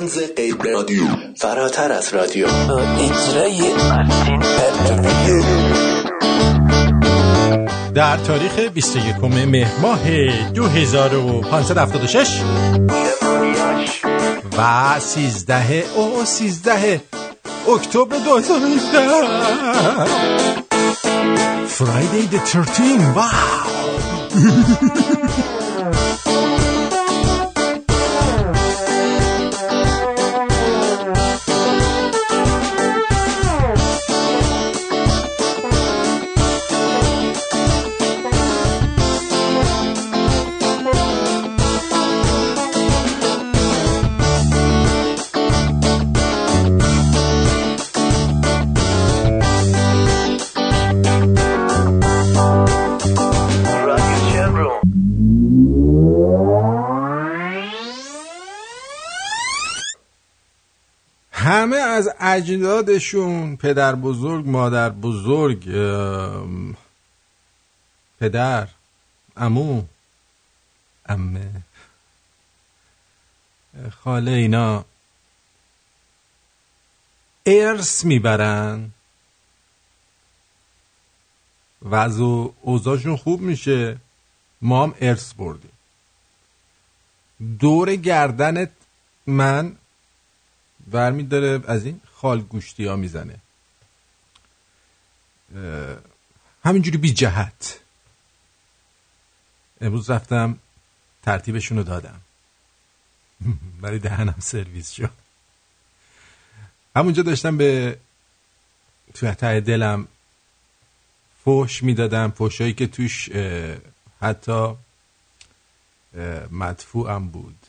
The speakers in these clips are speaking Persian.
تنز غیر رادیو. فراتر از رادیو. اجرای در تاریخ 21 مهر ماه 2576 و 13 او 13 اکتبر 2017 Friday the 13 واو از اجدادشون پدر بزرگ مادر بزرگ پدر امو امه خاله اینا ارث می‌برن و اوضاعشون خوب میشه. ما هم ارث بردیم. دور گردنت من برمی داره از این خال گوشتی ها می‌زنه همینجوری بی جهت. امروز رفتم ترتیبشون رو دادم. ولی دهنم سرویس شد. همونجا داشتم به توی ته دلم فوش می‌دادم. فوشایی که توش حتی مدفوعم بود.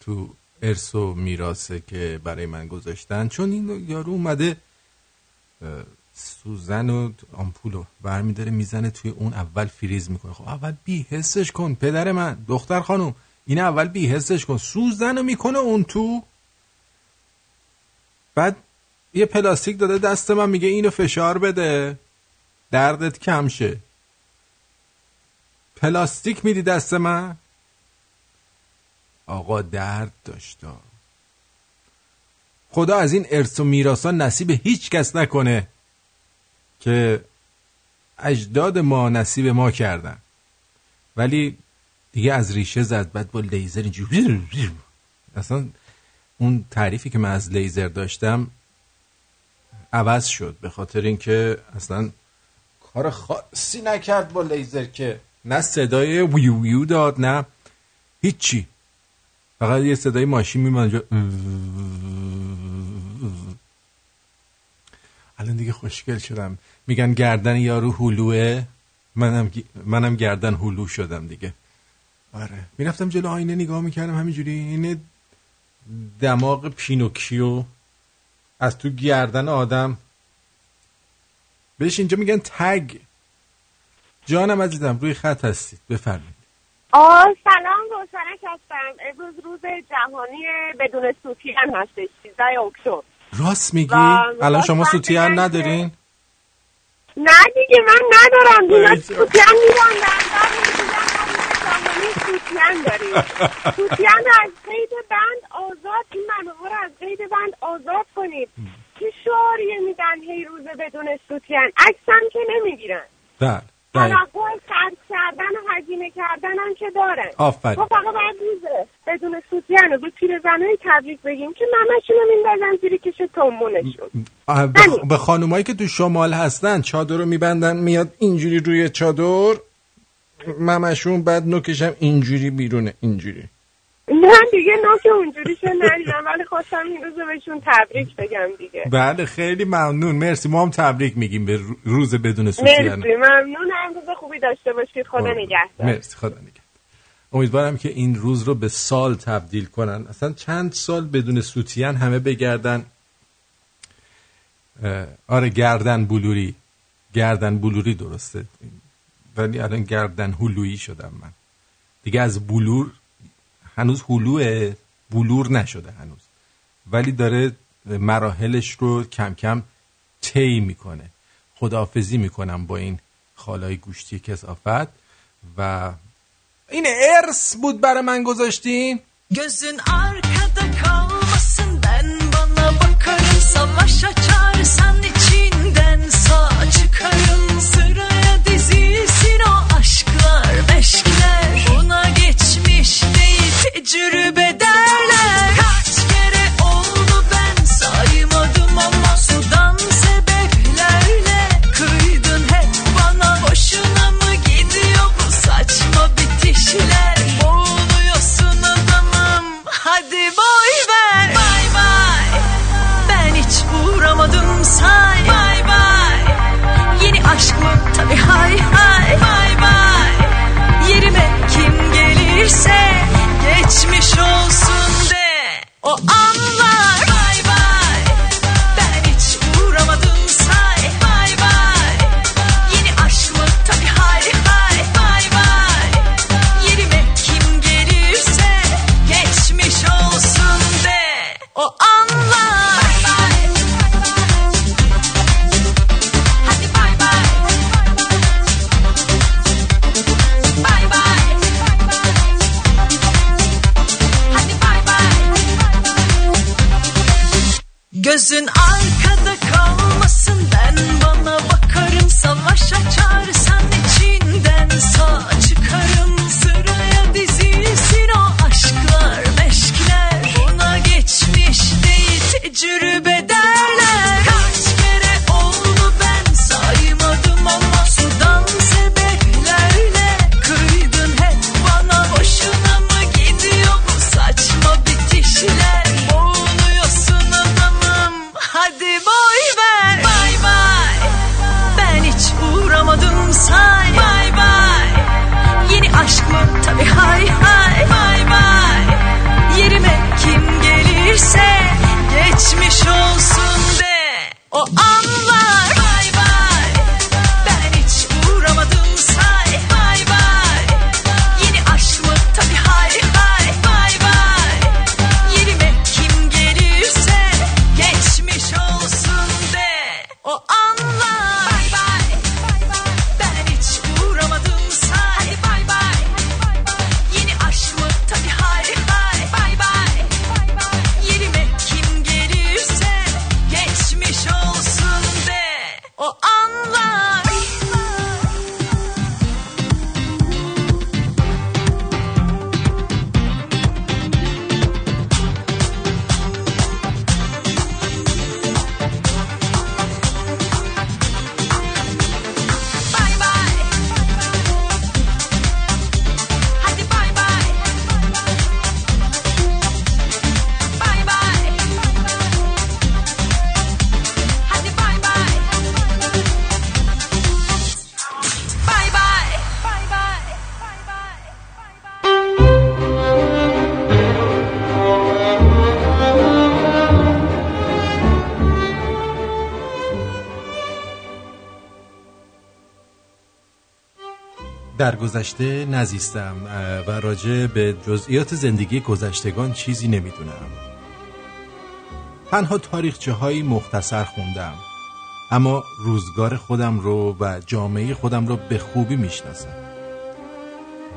تو ارث و میراثه که برای من گذاشتن چون این یارو اومده سوزن و آمپول رو برمیداره می‌زنه توی اون اول فریز می‌کنه. خب اول بی حسش کن پدر من دختر خانم. این اول بی حسش کن. سوزن رو می‌کنه اون تو. بعد یه پلاستیک داده دست من میگه اینو فشار بده. دردت کم شه. پلاستیک میدی دست من؟ آقا درد داشتا خدا از این ارث و میراثا نصیب هیچ کس نکنه که اجداد ما نصیب ما کردن. ولی دیگه از ریشه زد بعد با لیزر اینجوری اصلا اون تعریفی که من از لیزر داشتم عوض شد به خاطر اینکه اصلا کار خاصی نکرد با لیزر که نه صدای ویو ویو داد نه هیچی. فقط یه صدای ماشین میمونه. الان دیگه خوشگل شدم. میگن گردن یارو هلوه. منم منم گردن هلو شدم دیگه. آره. می‌رفتم جلو آینه نگاه می‌کردم همینجوری اینه دماغ پینوکیو از تو گردن آدم. بهش اینجا میگن تگ. جانم عزیزم روی خط هستید. بفرمایید. سلام روشنک هستم. امروز روز جهانی بدون سوتیان هستش. 13 اکتبر راست میگی؟ الان شما سوتیان ندارین؟ نه دیگه من ندارم. دیگه سوتیان میبندم. داریم. سوتیان از قید بند آزاد این منوها رو از قید بند آزاد کنید که شعاریه میدن هی روز بدون سوتیان عکسم که نمی‌گیرن. بله. بله توقع خرج کردن و هزینه کردن هم که دارن آفرین. ما فقط باید روزه بدون سوتیان رو به پیرزنهای تبریک بگیم که ممشون رو میندازن زیر کش تومونشون. به خانومایی که تو شمال هستن چادر رو میبندن میاد اینجوری روی چادر ممشون بعد نوکشم اینجوری بیرونه اینجوری نه دیگه نوک اونجوریشو ندیدم. ولی خواستم این روز رو بهشون تبریک بگم دیگه. بله خیلی ممنون. مرسی. ما هم تبریک میگیم به رو- روز بدون سوتیان مرسی. ممنونم روز خوبی داشته باشید. خدا نگهدار. مرسی. خدا نگهدار. امیدوارم که این روز رو به سال تبدیل کنن. اصلا چند سال بدون سوتیان همه بگردن. آره گردن بلوری. گردن بلوری درسته. ولی الان گردن هلویی شدم من. دیگه از بلور هنوز هلو بلور نشده هنوز. ولی داره مراحلش رو کم کم طی می‌کنه. خداحافظی می‌کنم با این خالای گوشتی کسافت و این ارس بود برای من گذاشتین؟ Gözün arkada بن بنا bana سماشا چار çağırsan tecrübede Well, um. Gözün arkada kalmasın ben bana bakarım savaş açarsan در گذشته نزیستم و راجع به جزئیات زندگی گذشتگان چیزی نمی‌دونم. تنها تاریخچه هایی مختصر خوندم اما روزگار خودم رو و جامعه خودم رو به خوبی می‌شناسم.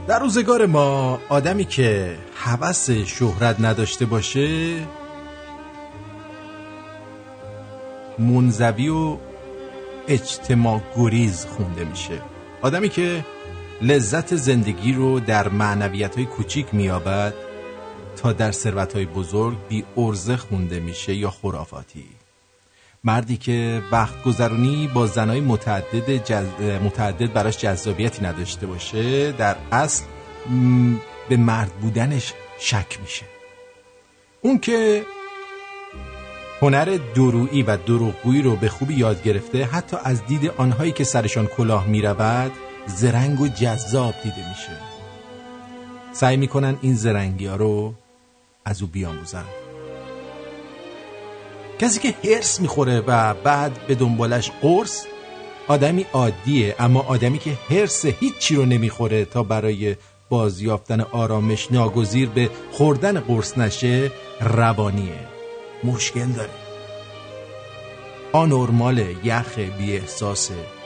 در روزگار ما آدمی که هوس شهرت نداشته باشه منزوی و اجتماع گریز خونده میشه. آدمی که لذت زندگی رو در معنویت های کوچیک میابد تا در ثروت های بزرگ بی ارزه خونده میشه یا خرافاتی. مردی که وقت گذرونی با زنای متعدد, جز... متعدد براش جذابیتی نداشته باشه در اصل م، به مرد بودنش شک میشه. اون که هنر درویی و دروغگویی رو به خوبی یاد گرفته حتی از دید آنهایی که سرشان کلاه می‌رود زرنگ و جذاب دیده میشه. سعی می‌کنن این زرنگی ها رو از او بیاموزن. کسی که هرس می‌خوره و بعد به دنبالش قرص آدمی عادیه اما آدمی که هرس هیچی رو نمی‌خوره تا برای بازیافتن آرامش ناگزیر به خوردن قرص نشه روانیه. مشکل داره. آنورماله یخ بی احساسه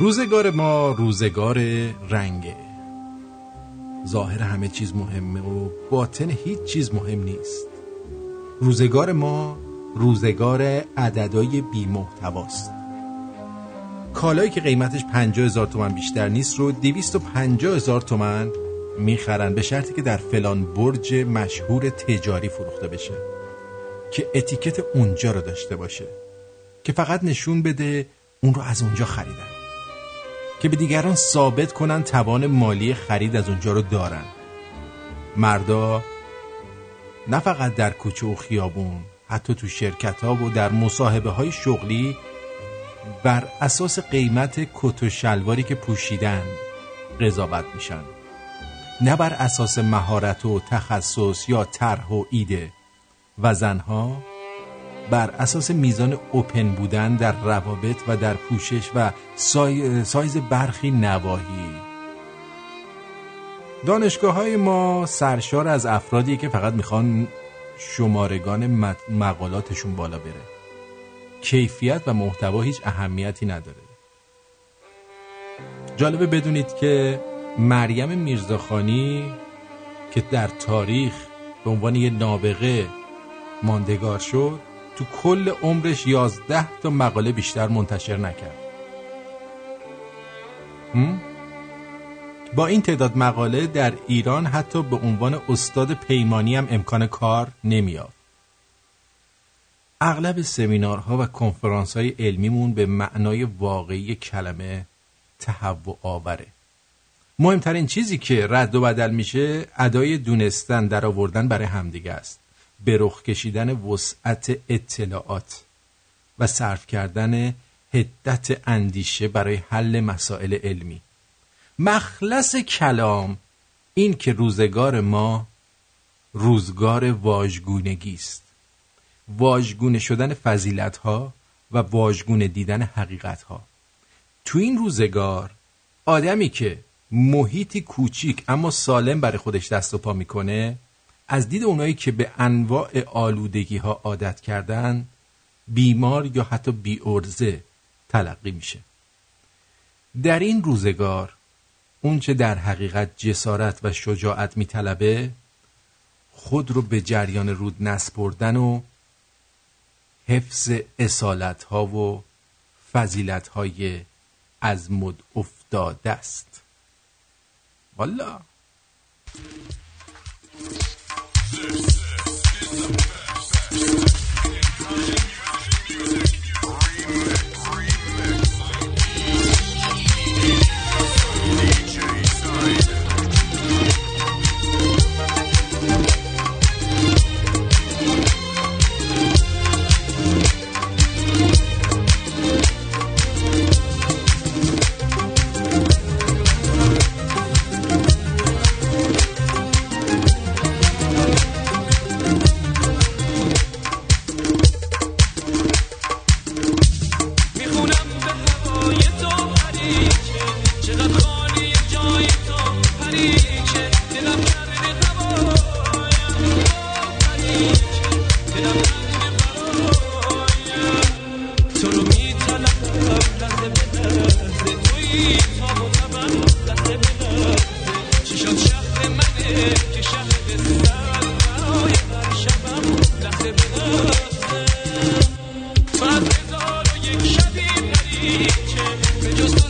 روزگار ما روزگار رنگه. ظاهر همه چیز مهمه و باطن هیچ چیز مهم نیست. روزگار ما روزگار عددای بی محتواست کالایی که قیمتش 50 هزار تومن بیشتر نیست رو 250 هزار تومن می‌خرن به شرطی که در فلان برج مشهور تجاری فروخته بشه که اتیکت اونجا رو داشته باشه که فقط نشون بده اون رو از اونجا خریدن. که به دیگران ثابت کنن توان مالی خرید از اونجا رو دارن. مردا نه فقط در کوچه و خیابون حتی تو شرکت ها و در مصاحبه های شغلی بر اساس قیمت کت و شلواری که پوشیدن قضاوت میشن. نه بر اساس مهارت و تخصص یا طرح و ایده. و زنها بر اساس میزان اوپن بودن در روابط و در پوشش و سای... سایز برخی نواحی. دانشگاه های ما سرشار از افرادی که فقط می‌خوان شمارگان مقالاتشون بالا بره. کیفیت و محتوا هیچ اهمیتی نداره. جالبه بدونید که مریم میرزاخانی که در تاریخ به عنوان یه نابغه ماندگار شد تو کل عمرش یازده تا مقاله بیشتر منتشر نکرد. با این تعداد مقاله در ایران حتی به عنوان استاد پیمانی هم امکان کار نمیاد اغلب سمینارها و کنفرانس های علمیمون به معنای واقعی کلمه تهوع آوره مهمترین چیزی که رد و بدل میشه ادای دونستن در آوردن برای همدیگه است. به رخ کشیدن وسعت اطلاعات و صرف کردن هدت اندیشه برای حل مسائل علمی. مخلص کلام این که روزگار ما روزگار واژگونگی است. واژگونه شدن فضیلت ها و واژگونه دیدن حقیقت ها تو این روزگار آدمی که محیطی کوچیک اما سالم برای خودش دست و پا می‌کنه از دید اونایی که به انواع آلودگی ها عادت کردن بیمار یا حتی بی ارزه تلقی میشه. در این روزگار اونچه در حقیقت جسارت و شجاعت میطلبه خود رو به جریان رود نسپردن و حفظ اصالت ها و فضیلت های از مد افتاده است. والا This is the best. یچه. به جز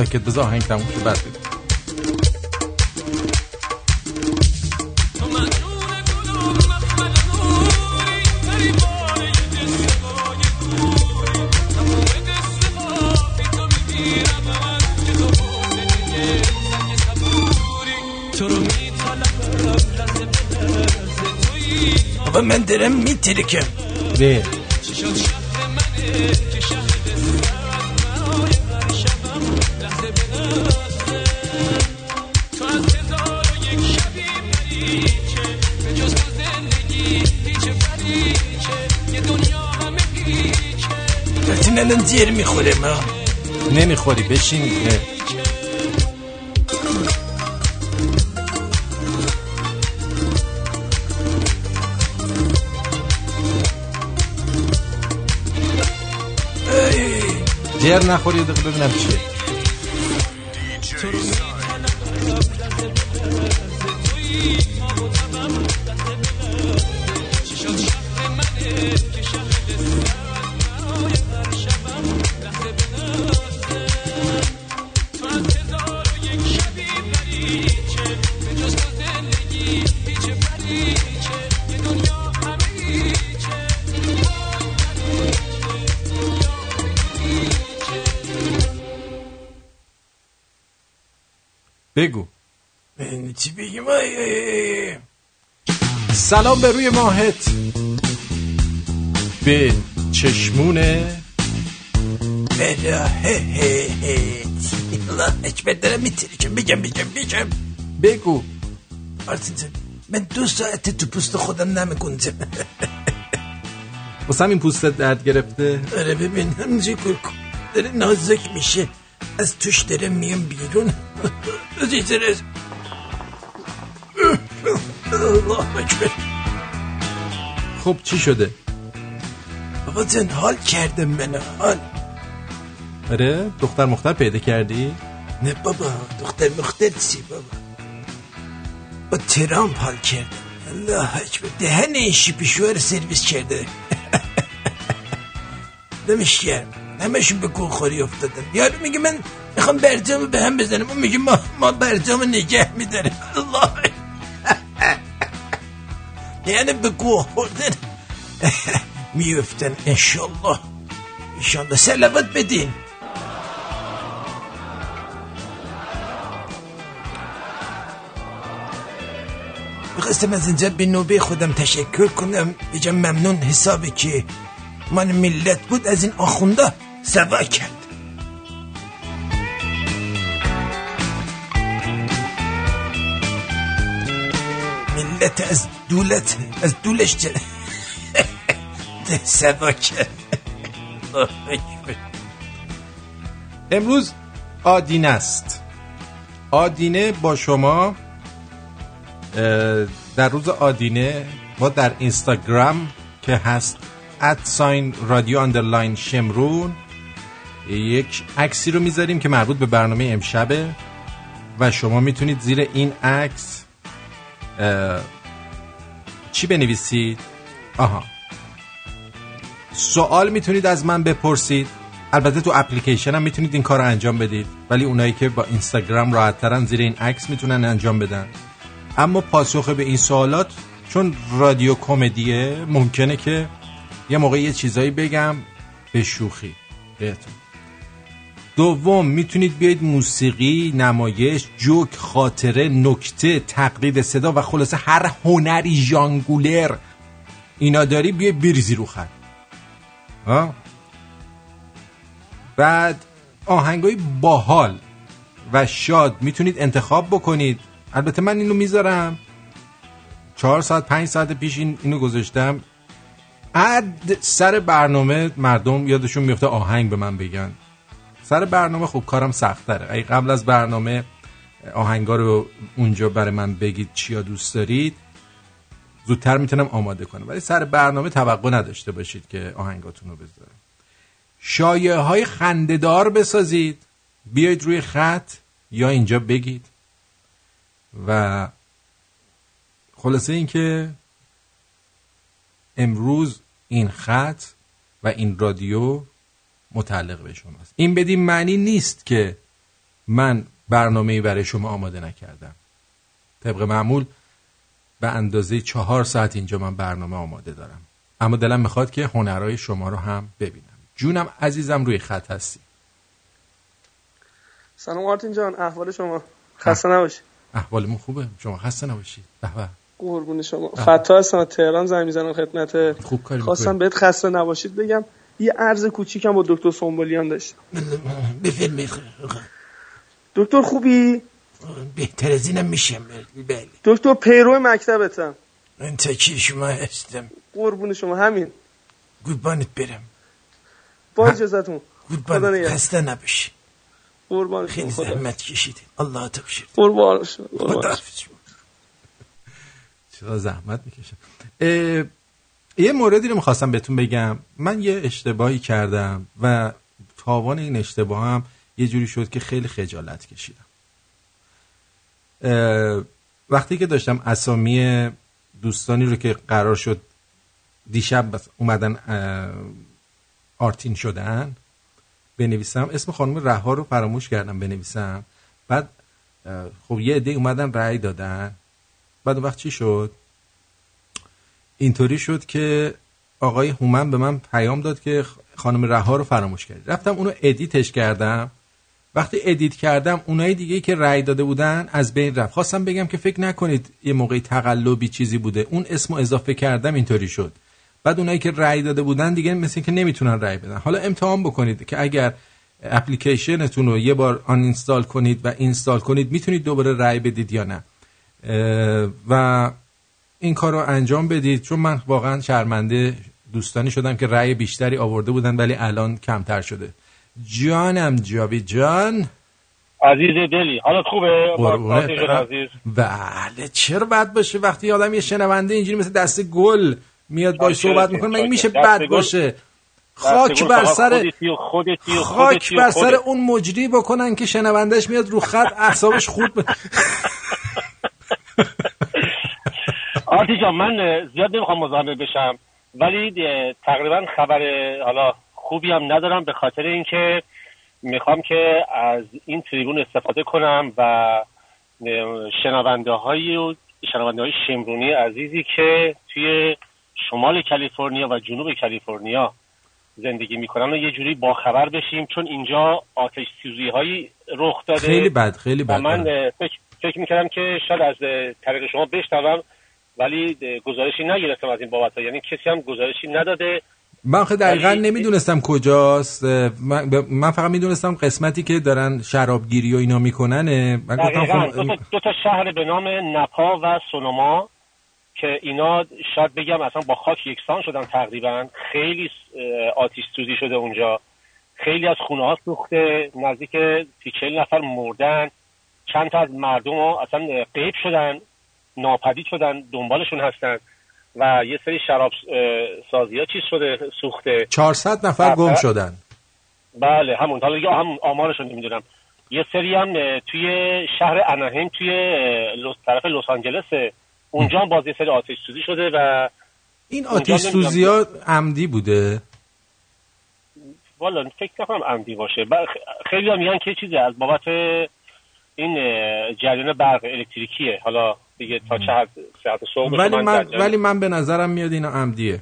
ساکت بذار آهنگ تموم شد بعد بیدیم من درم میترکم. به البته الان زیر می‌خوره ما. نمی‌خوری بشین. اه. جر نخوری یه دقیقه ببینم چیه. به روی ماهت. به الله اکبر دارم میترکم بگم بگم بگم بگو. آرتین جان، من دو ساعت تو پوست خودم نمیگنجم. واسه همین پوستت درد گرفته؟ آره ببین همینجا کن. داره نازک میشه. از توش داره میام بیرون. از الله اکبر. خب چی شده؟ بابا جان حال کردم من حال. آره دختر مختر پیدا کردی؟ نه بابا دختر مختر چی بابا؟ با ترامپ حال کردم الله اکبر دهن این شیپیشوها رو سرویس کرده. دمش گرم همشون به گوخوری افتادن. یارو میگه من می‌خوام برجامو به هم بزنم. اون میگه ما, ما برجامو نگه میداریم. الله یعنی به گوه خوردن میفتن انشالله انشالله سلامت بدین می‌خواستم از اینجا به نوبه خودم تشکر کنم بجام ممنون حسابی که من ملت بود از این آخونده سوا کرد ملت از دولت از دولش جن... سوا کرد. امروز آدینه است. آدینه با شما در روز آدینه ما در اینستاگرام که هست at sign رادیو underline شمرون. یک عکسی رو می‌ذاریم که مربوط به برنامه امشبه و شما می‌تونید زیر این عکس چی بنویسید؟ آها. سوال می‌تونید از من بپرسید. البته تو اپلیکیشن هم می‌تونید این کار رو انجام بدید. ولی اونایی که با اینستاگرام راحت ترن زیر این عکس می‌تونن انجام بدن. اما پاسخ به این سوالات چون رادیو کمدیه ممکنه که یه موقع یه چیزایی بگم به شوخی. بهتون. دوم می‌تونید بیاید موسیقی نمایش جوک خاطره نکته تقلید صدا و خلاصه هر هنری ژانگولر. اینا داری بیای بریزی رو خط. بعد آهنگای باحال و شاد می‌تونید انتخاب بکنید. البته من اینو می‌ذارم. چهار ساعت پنج ساعت پیش این اینو گذاشتم. عد سر برنامه مردم یادشون میفته آهنگ به من بگن. سر برنامه خب کارم سختره اگه قبل از برنامه آهنگا رو اونجا برای من بگید چیا دوست دارید. زودتر می‌تونم آماده کنم. ولی سر برنامه توقع نداشته باشید که آهنگاتون رو بذارم. شایعه های خندهدار بسازید. بیاید روی خط یا اینجا بگید. و خلاصه اینکه امروز این خط و این رادیو متعلق به شماست. این بدین معنی نیست که من برنامه برای شما آماده نکردم. طبق معمول به اندازه چهار ساعت اینجا من برنامه آماده دارم. اما دلم می‌خواد که هنرهای شما رو هم ببینم. جونم عزیزم روی خط هستی. سلام آرتین جان احوال شما خسته نباشی. احوالمون خوبه. شما خسته نباشید به قربون شما. فتا هستم تهران زنگ می‌زنم خدمت. خوب کاری خواستم. بهت خسته نباشید بگم. یه عرض کوچیکم با دکتر سنبولیان داشتم. بفرمایید دکتر خوبی؟ بهتر از اینم میشم بله. دکتر پیرو مکتبتم. من تکی شما هستم. قربون شما همین. قربانت برم. با اجازتون نگهدار. خسته نباشی. قربان خیلی زحمت کشیدی. الله تو بشید قربان شما. قربان خدا شما. چرا زحمت می‌کشم یه موردی رو می‌خواستم بهتون بگم. من یه اشتباهی کردم و تاوان این اشتباه هم یه جوری شد که خیلی خجالت کشیدم. وقتی که داشتم اسامی دوستانی رو که قرار شد دیشب اومدن آرتین شدن بنویسم اسم خانم رها رو فراموش کردم بنویسم. بعد خب یه عده اومدن رأی دادن. بعد وقت چی شد؟ اینطوری شد که آقای هومن به من پیام داد که خانم رها رو فراموش کردی رفتم اونو edit ش کردم. وقتی edit کردم اونایی دیگه که رأی داده بودن از بین رفت. خواستم بگم که فکر نکنید یه موقعی تقلبی چیزی بوده. اون اسمو اضافه کردم اینطوری شد. بعد اونایی که رأی داده بودن دیگه مثل که نمی‌تونن رأی بدن. حالا امتحان بکنید که اگر اپلیکیشنتون رو یه بار uninstall کنید و install کنید می‌تونید دوباره رأی بدید یا نه. و این کار رو انجام بدید چون من واقعا شرمنده دوستانی شدم که رأی بیشتری آورده بودن ولی الان کمتر شده. جانم جاوید جان. عزیز دلی حالت خوبه. عزیز. بله چرا بد باشه؟ وقتی آدم یه شنونده اینجوری مثل دست گل میاد باش صحبت می‌کنه مگه چاکر. میشه بد باشه؟ خاک بر سر خاک بر سر. اون مجری بکنن که شنوندهش میاد رو خط اعصابش خورد. ب- آرتی جان من زیاد نمی‌خوام مزاحم بشم ولی تقریبا خبر خبر خوبی هم ندارم به خاطر اینکه می‌خوام که از این تریبون استفاده کنم و شنونده های و شنونده های شمرونی عزیزی که توی شمال کالیفرنیا و جنوب کالیفرنیا زندگی می‌کنن و یه جوری باخبر بشیم چون اینجا آتش سوزی هایی رخ داده خیلی بد خیلی بد من آره. فکر, فکر می‌کردم که شاید از طریق شما بشنوم ولی گزارشی نگرفتم از این بابت یعنی کسی هم گزارشی نداده. من آخه دقیقا ولی- نمی‌دونستم کجاست. من, فقط می‌دونستم قسمتی که دارن شرابگیری و اینا میکننه. من دقیقا. خب دو تا, دو تا شهر به نام نپا و سونوما که اینا شاید بگم اصلا با خاک یکسان شدن تقریبا. خیلی آتیش سوزی شده اونجا. خیلی از خونه ها سوخته. نزدیک سی چهل نفر مردن. چند تا از مردم ها اصلا غیب شدن. ناپدید شدن دنبالشون هستن و یه سری شراب سازی ها چیز شده سوخته. 400 نفر گم بله. شدن. بله همون. حالا دیگه همون آمارشون نمی‌دونم. یه سری هم توی شهر اناهیم توی لس طرف لس آنجلسه. اونجا هم باز یه سری آتش سوزی شده و این آتیش سوزی ها عمدی بوده؟ والا فکر نکنم عمدی باشه. ب- خ- خیلی هم میگن که چیزی از بابت این جریان برق الکتریکیه. حالا دیگه تا چه حد ساعت صبح ولی من من ولی من به نظرم میاد اینا عمدیه.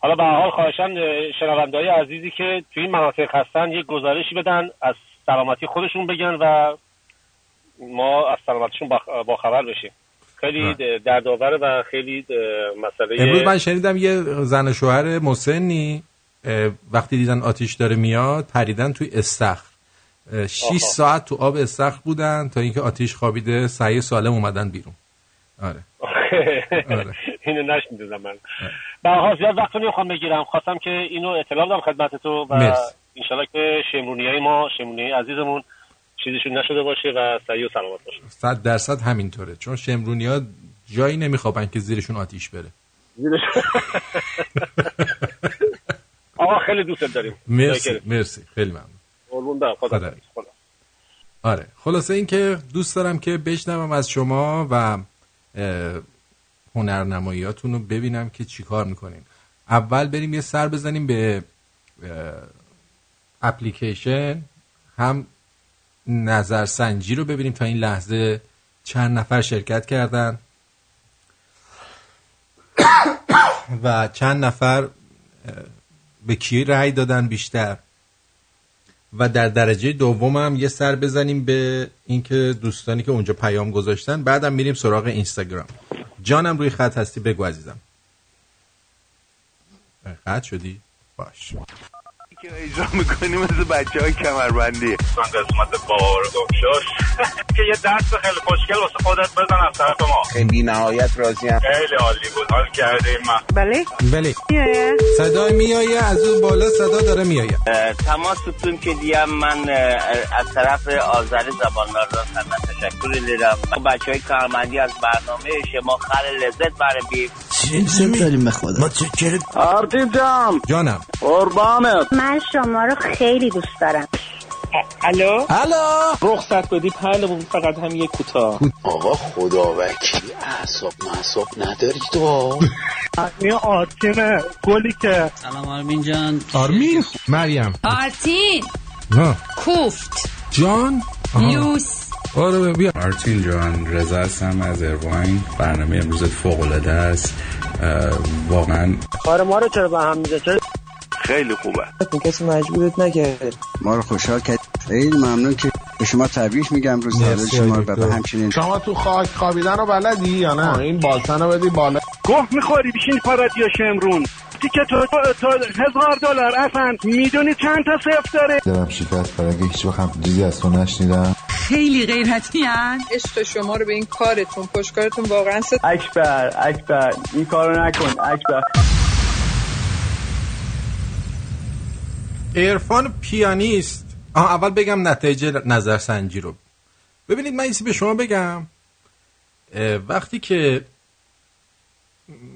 حالا به حال خواهشان شنونده های عزیزی که توی این مناطق هستن یک گزارشی بدن از سلامتی خودشون بگن و ما از سلامتیشون با- باخبر بشیم. خیلی دردآوره و خیلی مسئله امروز من شنیدم یه زن شوهر مسنی وقتی دیدن آتیش داره میاد پریدن توی استخر. 6 آها. ساعت تو آب استخر بودن تا اینکه آتیش خوابیده سعی سالم اومدن بیرون. آره. آره. اینو نشنیدم من. به هر حال زیاد وقت نمی‌خوام بگیرم. خواستم که اینو اطلاع بدم خدمت تو و. انشالله که شمرونی های ما شمرونی عزیزمون چیزشون نشده باشه و سعی و سلامت باشه. صد درصد همینطوره. چون شمرونی ها جایی نمیخوابن که زیرشون آتیش بره. آقا خیلی دوست داریم. مرسی. مرسی. خیلی ممنون. قربون برم. خدا خدا. آره. خلاصه این که دوست دارم که بشنوم از شما و هنرنماییاتون رو ببینم که چیکار می‌کنین. اول بریم یه سر بزنیم به اپلیکیشن. هم نظرسنجی رو ببینیم تا این لحظه چند نفر شرکت کردن. و چند نفر به کی رأی دادن بیشتر. و در درجه دوم هم یه سر بزنیم به اینکه دوستانی که اونجا پیام گذاشتن بعدم میریم سراغ اینستاگرام. جانم روی خط هستی بگو عزیزم. خط شدی؟ باش. که اجرا می‌کنی مثل بچه های کمربندی. من قسمت بار گمشاش که یه دست خیلی خوشگل واسه خودت بزن از طرف ما. خیلی نهایت راضیم خیلی عالی بود. حال کردیم. من بله؟ بله. صدای میایه از اون بالا صدا داره میایه تماستون که دیم من از طرف آذر زباندار خدمت تشکر دارم بچه های کارمندی از برنامه شما خیلی لذت برم چه داریم به خدا؟ متشکرم آرتین جام جانم. قربانت. من شما رو خیلی دوست دارم. الو؟ الو؟ رخصت بدی فقط هم یه کوتاه. آقا خدا وکیلی اعصاب محصاب نداری تو؟ این آرتینه گلی که. سلام آرمین جان. آرمین؟ مریم. آرتین. ها. کوفت. جان. لوس. آره بیا. آرتین جان رضا هستم از ارواین برنامه امروز فوق العاده است واقعا کار ما رو چرا به هم میزه خیلی خوبه. کسی مجبورت نکرده. ما رو خوشحال کرد. خیلی ممنون که به شما تبریک میگم روز تولد شما آقای و دکتر. به همچنین شما تو خاک خوابیدن رو بلدی یا نه؟ این بالسن رو بدی بالا. گوه می‌خوری بیشین پارادیا شمرون. تیکه تو, تو, تو هزار دلار اصلا می‌دونی چند تا صفر داره؟ دلم شکست برای اگه هیچ وقت دیدی از تو نشنیدم. خیلی غیرتی هن عشق شما رو به این کارتون پشتکارتون واقعا ست اکبر اکبر این کارو نکن اکبر. ارفان پیانیست. آها اول بگم نتایج نظرسنجی رو. ببینید من ایسی به شما بگم. وقتی که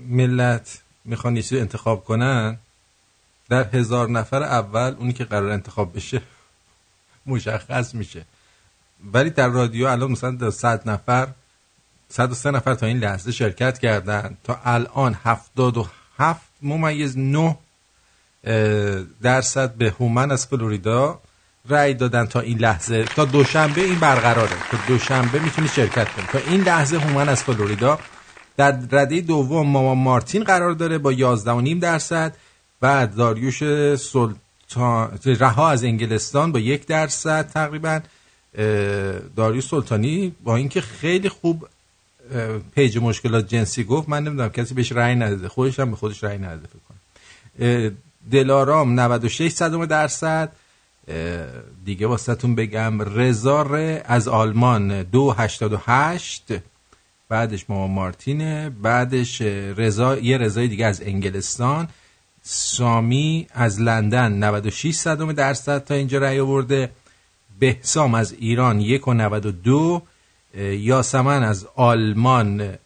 ملت می‌خوان چیزی انتخاب کنن در هزار نفر اول اونی که قرار انتخاب بشه مشخص میشه. ولی در رادیو الان مثلا در صد نفر 103 نفر تا این لحظه شرکت کردن. تا الان 77 ممیز 9 اه، درصد به هومن از فلوریدا رأی دادن تا این لحظه. تا دوشنبه این برقراره. تا دوشنبه می‌تونی شرکت کنی. تا این لحظه هومن از فلوریدا در رده دوم ماما مارتین قرار داره با 11.5 درصد بعد داریوش سلطان رها از انگلستان با یک درصد تقریبا. داریوش سلطانی با اینکه خیلی خوب پیج مشکلات جنسی گفت من نمی‌دونم کسی بهش رأی نداده. خودش هم به خودش رأی نداده فکر کنم. دلارام 96 صدم درصد. دیگه واسهتون بگم رزار از آلمان 288 بعدش ماما مارتینه بعدش رضا یه رضای دیگه از انگلستان. سامی از لندن 96 صدم درصد تا اینجا رأی آورده. بهسام از ایران 1 و 92 اه، یاسمن از آلمان اه،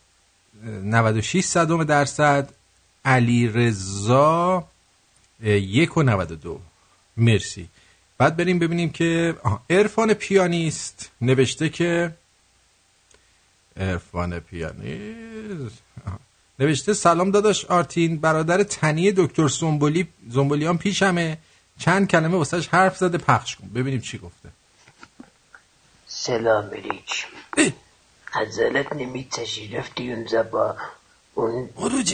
96 صدم درصد. علی رضا یک و 92 مرسی. بعد بریم ببینیم که عرفان پیانیست نوشته که عرفان پیانیست. نوشته سلام داداش آرتین برادر تنی دکتر زنبولی زنبولیان پیشمه. چند کلمه واسهش حرف زده پخش کن. ببینیم چی گفته. سلام علیکم غزالت نمیتشی رفتی اون زبا اون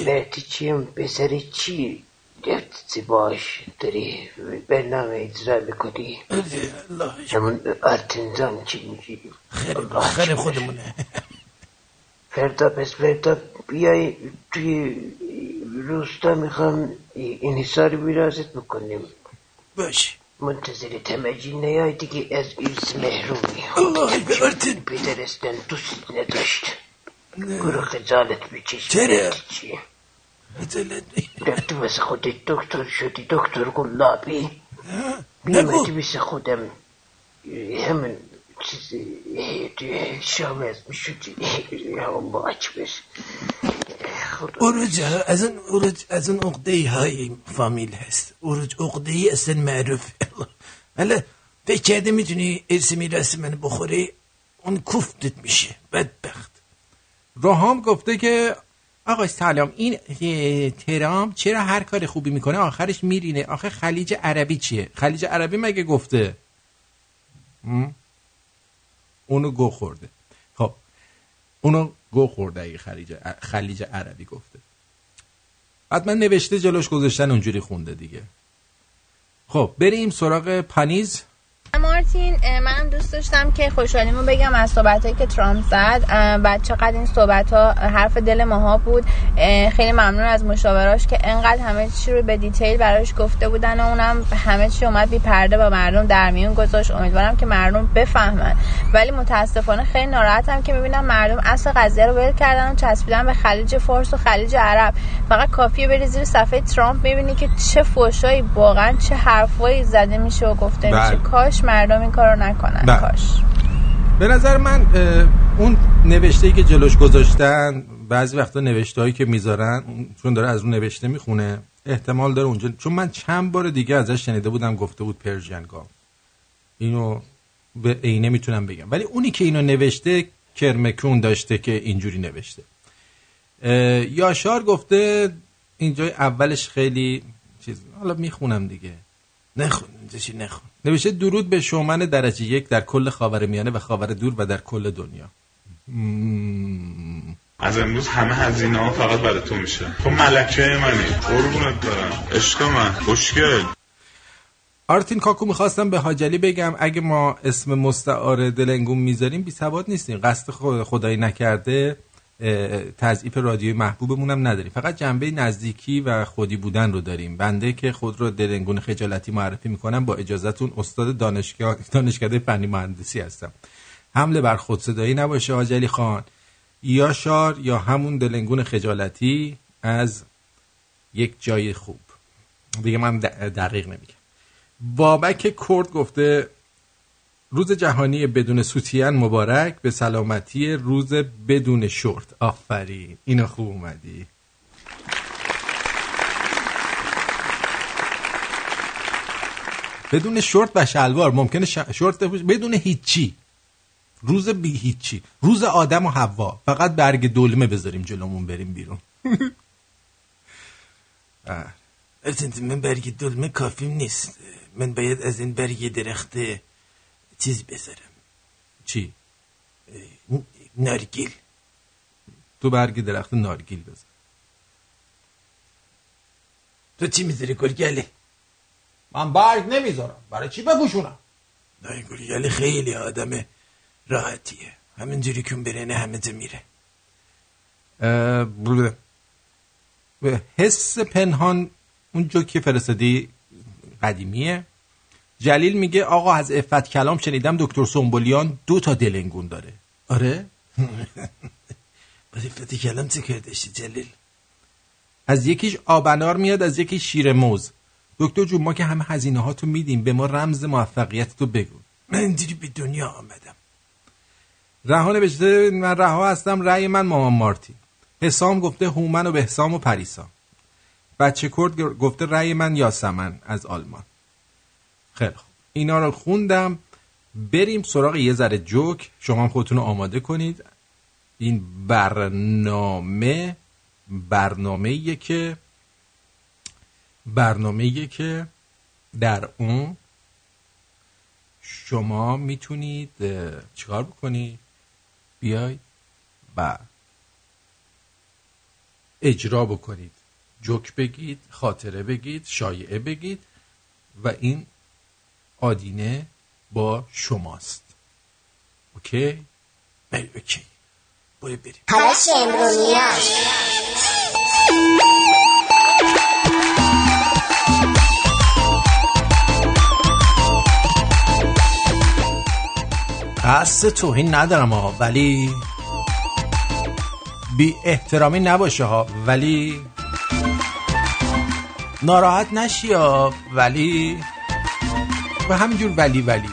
بهتی چیم پسر چی؟ رفتی باش داری. برنامه اجرا می‌کنی. همون آرتینزان چی میگی؟ خیلی خودمونه. فردا پس فردا بیای توی روستا می‌خوام این حسار ویرازت بکنیم. باش منتظر تمجی نیای دیگه از ایرس محرومی. آرتین پدرستان دوست نداشت. برو خجالت بکش چرا؟ رفتی واسه خودت دکتر شدی دکتر گلابی نگو. بیامدی واسه خودم همون چیز توی شامز می‌شدی همون باک بس اروج از اون اروج از اون عقده های فامیل هست اروج عقده ای اصلا معروف حالا فکر کرده می‌تونی ارث میراث من بخوری اون کوفتت میشه بدبخت روحام گفته که آقا سلام این ترام چرا هر کار خوبی می‌کنه؟ آخرش میرینه. آخه خلیج عربی چیه؟ خلیج عربی مگه گفته؟ اونو گو خورده. خب اونو گو خورده اگه خلیج, خلیج عربی گفته. من نوشته جلوش گذاشتن اونجوری خونده دیگه. خب بریم سراغ پانیز. مارتین منم دوست داشتم که خوشحالیمو بگم از صحبت هایی که ترامپ زد و چقدر این صحبت ها حرف دل ماها بود. خیلی ممنون از مشاوراش که انقدر همه چی رو به دیتیل براش گفته بودن و اونم همه چی اومد بی پرده با مردم در میون گذاشت. امیدوارم که مردم بفهمن. ولی متاسفانه خیلی ناراحتم که می‌بینم مردم اصل قضیه رو ول کردن و چسبیدن به خلیج فارس و خلیج عرب. فقط کافیه بری زیر صفحه ترامپ می‌بینی که چه فوشایی واقعا چه حرفایی زده میشه و گفته بله. میشه کاش مردم این کارو نکنن. بله. کاش. به نظر من اون نوشته که جلوش گذاشتن بعضی وقتا نوشته هایی که می‌ذارن چون داره از اون نوشته می‌خونه احتمال داره اونجا چون من چند بار دیگه ازش شنیده بودم گفته بود پرژین گام اینو به عینه می‌تونم بگم. ولی اونی که اینو نوشته کرمکون داشته که اینجوری نوشته. یاشار گفته اینجای اولش خیلی چیز حالا می‌خونم دیگه. نخون چی نخون؟ نوشته درود به شومن درجه یک در کل خاورمیانه و خاور دور و در کل دنیا. مم. از امروز همه هزینه ها فقط برای تو میشه. تو ملکه منی. قربونت برم. عشق من. خوشگل. آرتین کاکو می‌خواستم به حاجلی بگم اگه ما اسم مستعار دلنگون می‌ذاریم بی سواد نیستیم. قصد خود- خدایی نکرده تضعیف رادیوی محبوبمونم نداریم. فقط جنبه نزدیکی و خودی بودن رو داریم. بنده که خود رو دلنگون خجالتی معرفی می‌کنم با اجازهتون استاد دانشگاه دانشکده فنی مهندسی هستم. حمله بر خودصدایی نباشه حاجلی خان. یا شار یا همون دلنگون خجالتی از یک جای خوب. دیگه من دقیق نمیگم. بابک کرد گفته روز جهانی بدون سوتین مبارک به سلامتی روز بدون شورت آفرین. اینو خوب اومدی. بدون شورت و شلوار ممکنه ش... شورت بدون هیچی. روز بی هیچی. روز آدم و حوا. فقط برگ دلمه بذاریم جلومون بریم بیرون. البته من برگ دلمه کافیم نیست. من باید از این برگ درخت چیز بذارم. چی؟ نارگیل. تو برگ درخت نارگیل بذار. تو چی می‌ذاری گلگله؟ من برگ نمی‌ذارم. برای چی بپوشونم؟ نه گلگله خیلی آدم راحتیه. همینجوری اون برنه همه جا میره. اه، بله. به حس پنهان اون جو که فرستادی قدیمیه؟ جلیل میگه آقا از افت کلام شنیدم دکتر سنبولیان دو تا دلنگون داره. آره؟ با رفت کلام چه کار داشتی جلیل؟ از یکیش آبنار میاد از یکیش شیر موز. دکتر جون ما که همه هزینه ها تو میدیم به ما رمز موفقیت تو بگو. من اینجوری به دنیا آمدم. رها نوشته من رها هستم رأی من مامان مارتین حسام گفته هومن و بهسام و پریسا. بچه کرد گفته رأی من یاسمن از آلمان. خیلی خوب. اینا رو خوندم. بریم سراغ یه ذره جوک. شما هم خودتون رو آماده کنید. این برنامه برنامه که برنامه که در اون شما می‌تونید چیکار بکنید؟ بیاید و اجرا بکنید. جوک بگید خاطره بگید شایعه بگید و این آدینه با شماست. اوکی؟ بله اوکی. برو بریم. پرش قصد توهین ندارم ها ولی بی احترامی نباشه ها ولی ناراحت نشی ها ولی و همینجور ولی ولی.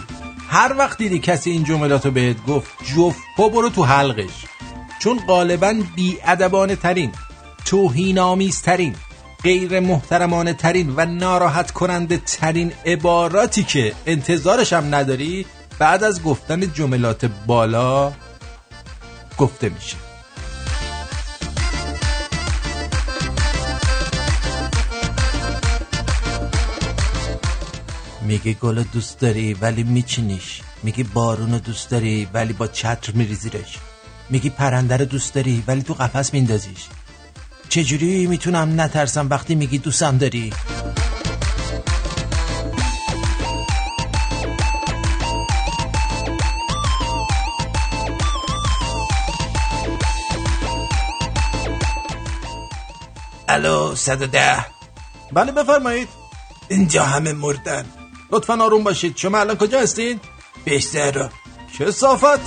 هر وقت دیدی کسی این جملاتو بهت گفت جفت پا برو تو حلقش. چون غالبا بی ادبانه ترین توهین آمیز ترین غیر محترمانه ترین و ناراحت کننده ترین عباراتی که انتظارش هم نداری بعد از گفتن جملات بالا گفته میشه. میگی گل دوست داری ولی میچینیش. میگی بارون دوست داری ولی با چتر میریزیش میگی پرنده رو دوست داری ولی تو قفس میندازیش. چجوری می‌تونم نترسم وقتی میگی دوستم داری؟ الو 110 بله بفرمایید. اینجا همه مردن. لطفا آروم باشید. شما الان کجا هستین بهتر چه صافت.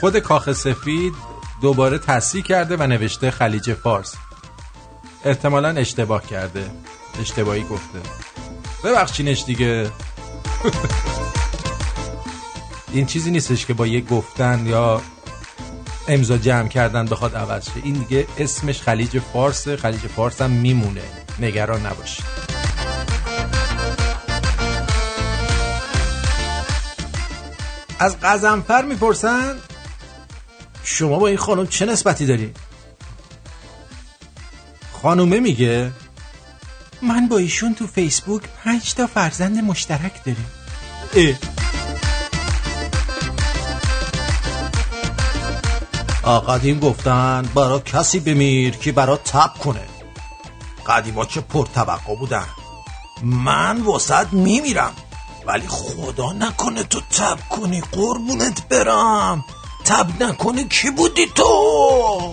خود کاخ سفید دوباره تصحیح کرده و نوشته خلیج فارس. احتمالا اشتباه کرده. اشتباهی گفته. ببخشینش دیگه. این چیزی نیستش که با یه گفتن یا امضا جمع کردن بخواد عوض شه. این دیگه اسمش خلیج فارس. خلیج فارس هم میمونه. نگران نباشید. از قزنفر می‌پرسن شما با این خانم چه نسبتی داری؟ خانومه میگه من با ایشون تو فیسبوک پنج تا فرزند مشترک داریم اه. قدیم گفتن برا کسی بمیر که برا تب کنه قدیما چه پرتوقع بودن من وسط میمیرم ولی خدا نکنه تو تب کنی قربونت برم. تب نکنه کی بودی تو؟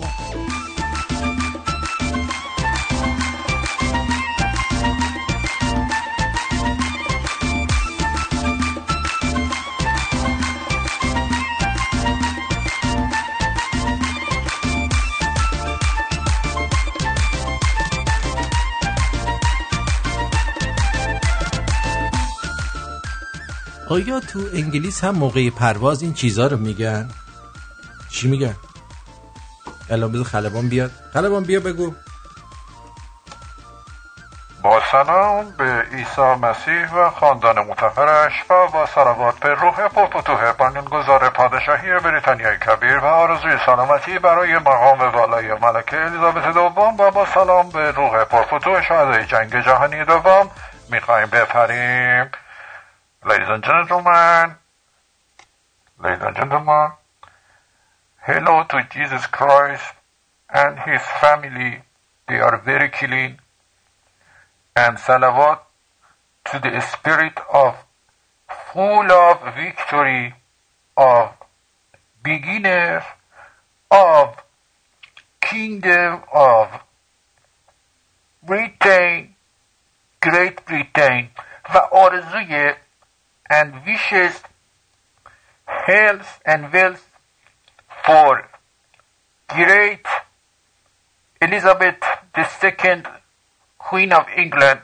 آیا تو انگلیس هم موقع پرواز این چیزها رو میگن؟ چی میگن؟ الان بذار خلبان بیاد خلبان بیا بگو با سلام به عیسی مسیح و خاندان متحرش و با صلوات به روح پرفتوه بنیانگذار پادشاهی بریتانیای کبیر و آرزوی سلامتی برای مقام والای ملکه الیزابت دوم و با سلام به روح پرفتوه شهدای جنگ جهانی دوم می‌خوایم بپریم Ladies and gentlemen, ladies and gentlemen, hello to Jesus Christ and his family. They are very clean. And salawat to the spirit of full of victory of beginner of kingdom of Britain, Great Britain و آرزوی and wishes health and wealth for great Elizabeth II, Queen of England.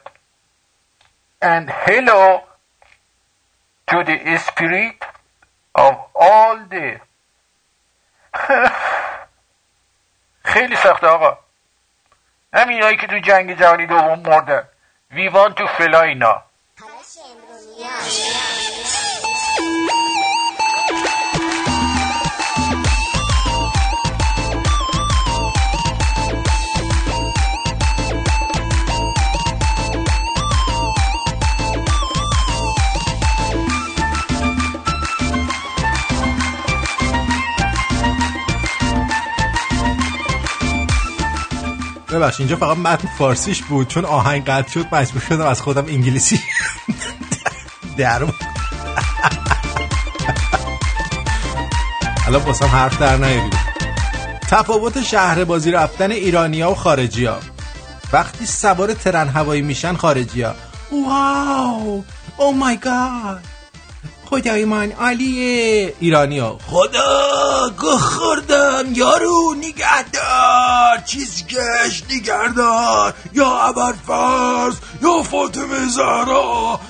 And hello to the spirit of all the خیلی سخته آقا همینایی که تو جنگ جهانی دوم مردن We want to fly now ببخش اینجا فقط متن فارسیش بود چون آهنگ قطع شد مجبور شدم از خودم انگلیسی در الان باسم حرف در نیاریم تفاوت شهر بازی رفتن ایرانیا و خارجیا. وقتی سوار ترن هوایی میشن خارجیا. واو! او مای گاد خدای من عالیه ایرانیا خدا گه خوردم یارو نگهدار چیزکش نگهدار. یا ابرفرز یا فاطمه زهرا.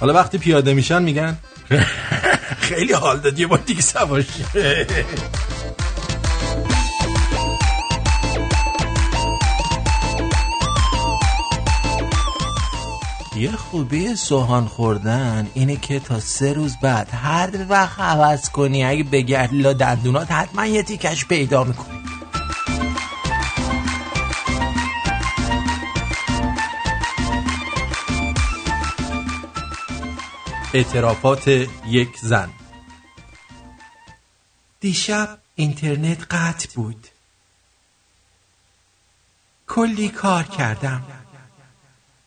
حالا وقتی پیاده میشن میگن؟ خیلی حال داد یه بار دیگه سوار یه خوبی سوهان خوردن اینه که تا سه روز بعد هر وقت عوض کنی اگه بگرد لا دندونات حتما یه تیکش پیدا می‌کنی. اعترافات یک زن. دیشب اینترنت قطع بود. کلی کار کردم.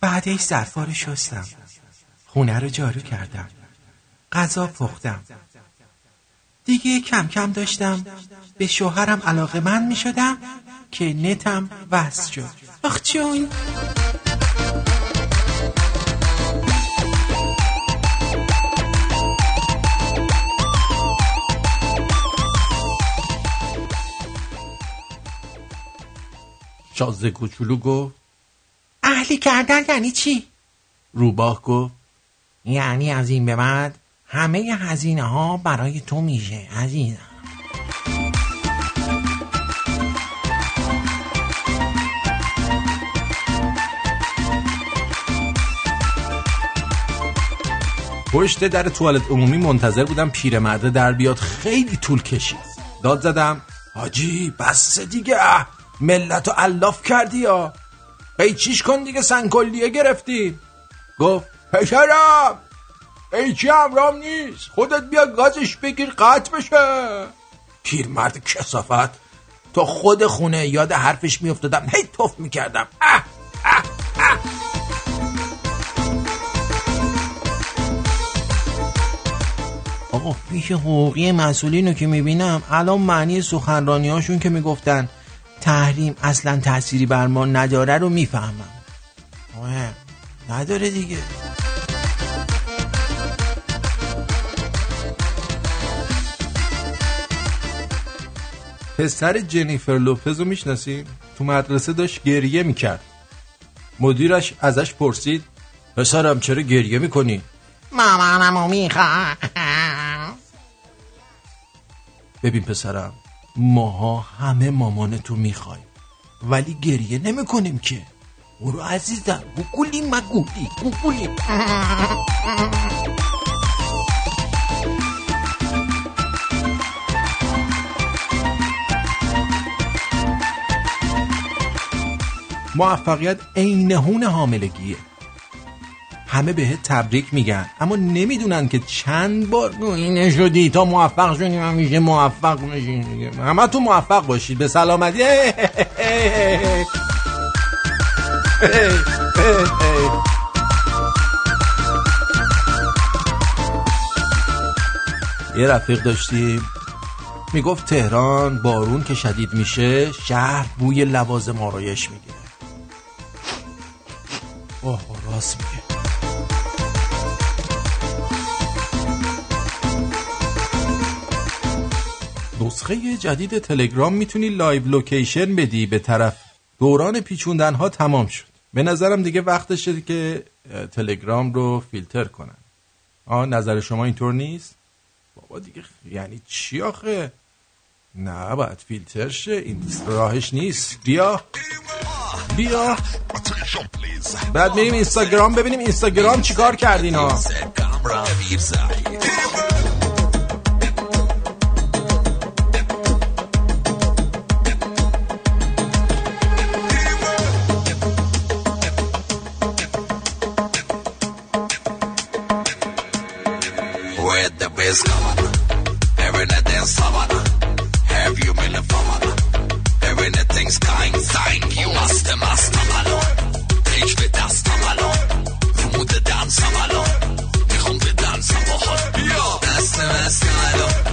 بعدش ظرفا رو شستم. خونه رو جارو کردم. غذا پختم. دیگه کم کم داشتم. به شوهرم علاقه من می شدم که نتم وصل شد. آخ جون. شازده کوچولو گفت اهلی کردن یعنی چی؟ روباه گفت یعنی از این به بعد همه هزینه ها برای تو میشه عزیزم. پشت در توالت عمومی منتظر بودم پیرمرده در بیاد خیلی طول کشید. داد زدم حاجی بس دیگه ملت رو علاف کردی یا؟ چیش کن دیگه سنکلیه گرفتی؟ گفت پشرم چی همرام نیست؟ خودت بیا گازش بگیر قطع بشه. پیرمرد کسافت تا خود خونه یاد حرفش میافتادم. هی توف می‌کردم. اه اه اه. آقا پیش حقوقی مسئولین رو که می‌بینم الان معنی سخنرانی هاشون که می‌گفتن. تحریم اصلا تأثیری بر ما نداره رو می‌فهمم. نداره دیگه. پسر جنیفر لوپز رو می‌شناسیم؟ تو مدرسه داشت گریه می‌کرد. مدیرش ازش پرسید پسرم چرا گریه می‌کنی؟ مامانمو می‌خوام. ببین پسرم ماها همه مامان تو می‌خوایم. ولی گریه نمی‌کنیم که. برو عزیزم گوگولی مگولی گوگولی موفقیت عینهون حاملگیه. همه بهت تبریک میگن. اما نمی‌دونن که چند بار اینه شدی تا موفق شدی همیشه موفق دیگه. همه تو موفق باشید به سلامتی. یه رفیق داشتیم می‌گفت تهران بارون که شدید میشه شهر بوی لوازم آرایش می‌گیره. اوه راست میگه. نسخه جدید تلگرام می‌تونی live location بدی به طرف. دوران پیچوندن ها تمام شد. به نظرم دیگه وقتشه که تلگرام رو فیلتر کنن. آه نظر شما اینطور نیست؟ بابا دیگه یعنی چی آخه؟ نه باید فیلتر شه. این راهش نیست. بیا. بیا. بعد میریم اینستاگرام. ببینیم اینستاگرام چیکار کردین ها. Where the bass come on Every night dance savannah Have you been a famana Everything's kind thing You must the master malon Ich will das malon Vermute dansa malon می‌خوام به دنسم باحال بیا دست مست malon پاره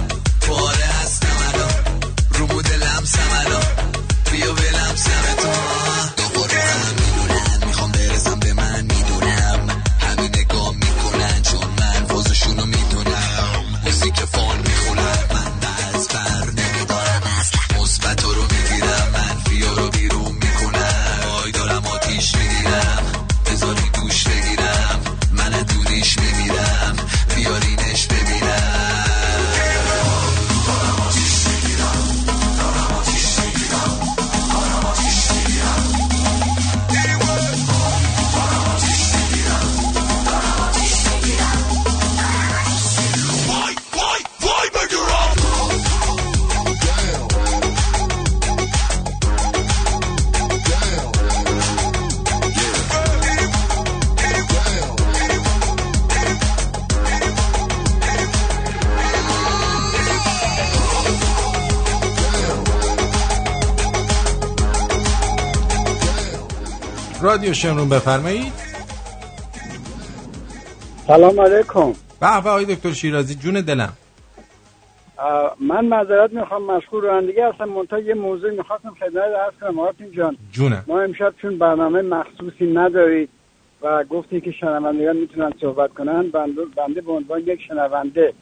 رادیو شمرون بفرمایید. سلام علیکم. به به آقای دکتر شیرازی جون دلم. من معذرت می‌خوام مشغول رانندگی هستم. منتها یه موضوع می‌خواستم خدمت عرض کنم. آرتین جان جونم. ما امشب چون برنامه مخصوصی ندارید و گفتی که شنوندگان می‌تونن صحبت کنن بنده, بنده به عنوان یک شنونده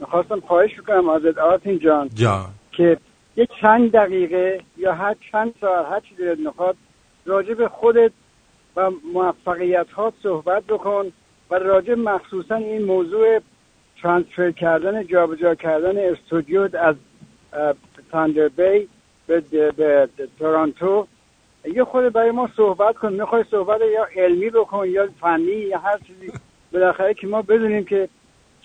می‌خواستم خواهش بکنم ازت آرتین جان جان. که یه چند دقیقه یا هر چند ساعت هر چی دلت می‌خواد راجع به خودت موفقیت ها صحبت بکن و راجع مخصوصا این موضوع ترانسفر کردن جابجا کردن استودیو از تاندر بی به, به, به تورانتو یه خود برای ما صحبت کن. می‌خوای صحبت یا علمی بکن یا فنی یا هر چیزی. بالاخره که ما بدونیم که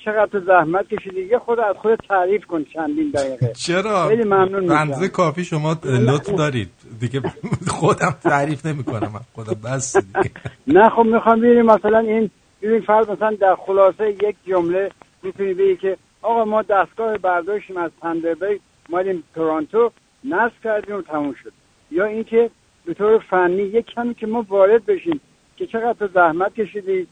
چقدر زحمت کشیدی؟ یه خود از خود تعریف کن چندین دقیقه. چرا؟ خیلی ممنون. بنزه کافی شما لطف دارید. دیگه خودم تعریف نمی کنم خودم بس دیگه. نه خب می‌خوام ببینیم مثلا این ببین فرض مثلا در خلاصه یک جمله می‌تونی بگی که آقا ما دستگاه برداشتیم از تندربی مالیم تورانتو نصب کردیم و تموم شد. یا اینکه به طور فنی یک کمی که ما وارد بشیم که چقدر تو زحمت کشیدی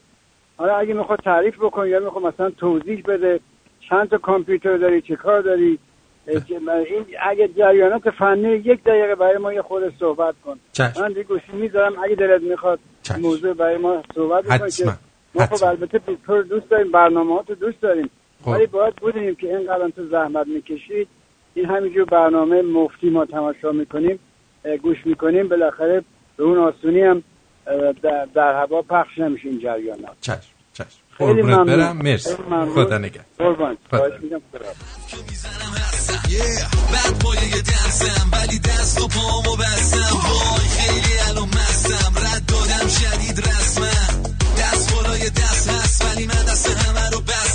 حالا اگه می‌خواد تعریف بکن یا می‌خواد مثلا توضیح بده چند تا کامپیوتر داری چه کار داری این اگه جریانات فنی یک دقیقه برای ما یه خود صحبت کن چشم. من دیگه گوشی می‌ذارم اگه دلت می‌خواد موضوع برای ما صحبت بکن حتما. که ما خب البته بیتور دوست داریم برنامه تو دوست داریم خب. ولی باید بدونیم که اینقدر تو زحمت می‌کشید این همینجور برنامه مفتی ما تماشا می‌کنیم گوش می‌کنیم بالاخره به اون آسونی هم در, در هوا پخش نمیشه این جریانات چشم چشم. خیلی قربونت. برم. مرسی. خدا نگه قربان. بعد پایه دنسم ولی دست و پامو بستم وای خیلی الان مستم رد دادم شدید رسمم دست بالای دست هست ولی من دست همه رو بستم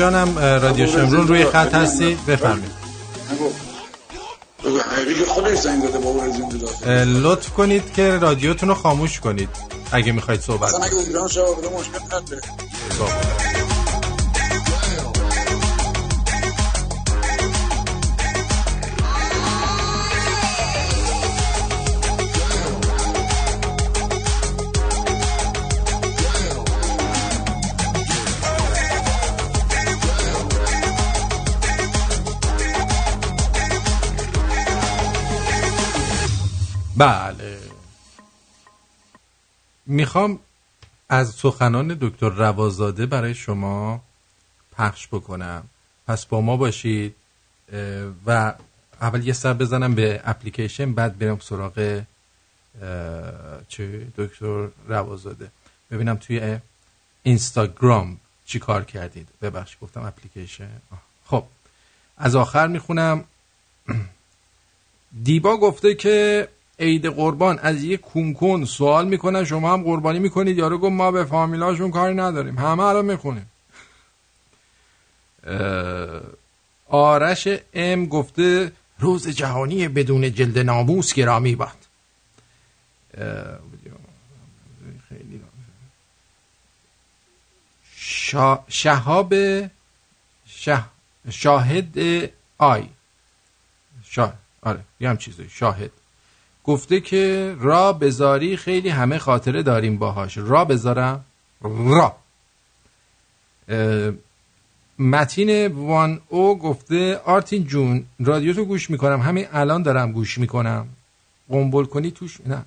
جانم رادیو شمرون روی خط هستی بفرمایید لطف کنید که رادیوتون رو خاموش کنید. اگه می‌خواید صحبت کنید. بله. می‌خوام از سخنان دکتر روازاده برای شما پخش بکنم. پس با ما باشید و اول یه سر بزنم به اپلیکیشن بعد برم سراغ چه دکتر روازاده. ببینم توی اینستاگرام چی کار کردید. ببخش گفتم اپلیکیشن. خب از آخر می‌خونم. دیبا گفته که عید قربان از یه کونکون سوال می‌کنن شما هم قربانی می‌کنید؟ یارو گفت ما به فامیلاشون کاری نداریم. همه الان می‌خونیم. آرش ام گفته روز جهانی بدون جلد ناموس گرامی باد. شهاب شه... شاهد آی. شا... آره یه هم چیزی شاهد. گفته که را بذاری خیلی همه خاطره داریم باهاش. را بذارم؟ را. متین وان او گفته آرتین جون رادیو تو گوش می‌کنم. همین الان دارم گوش می‌کنم. قنبل کنی توش؟ نه.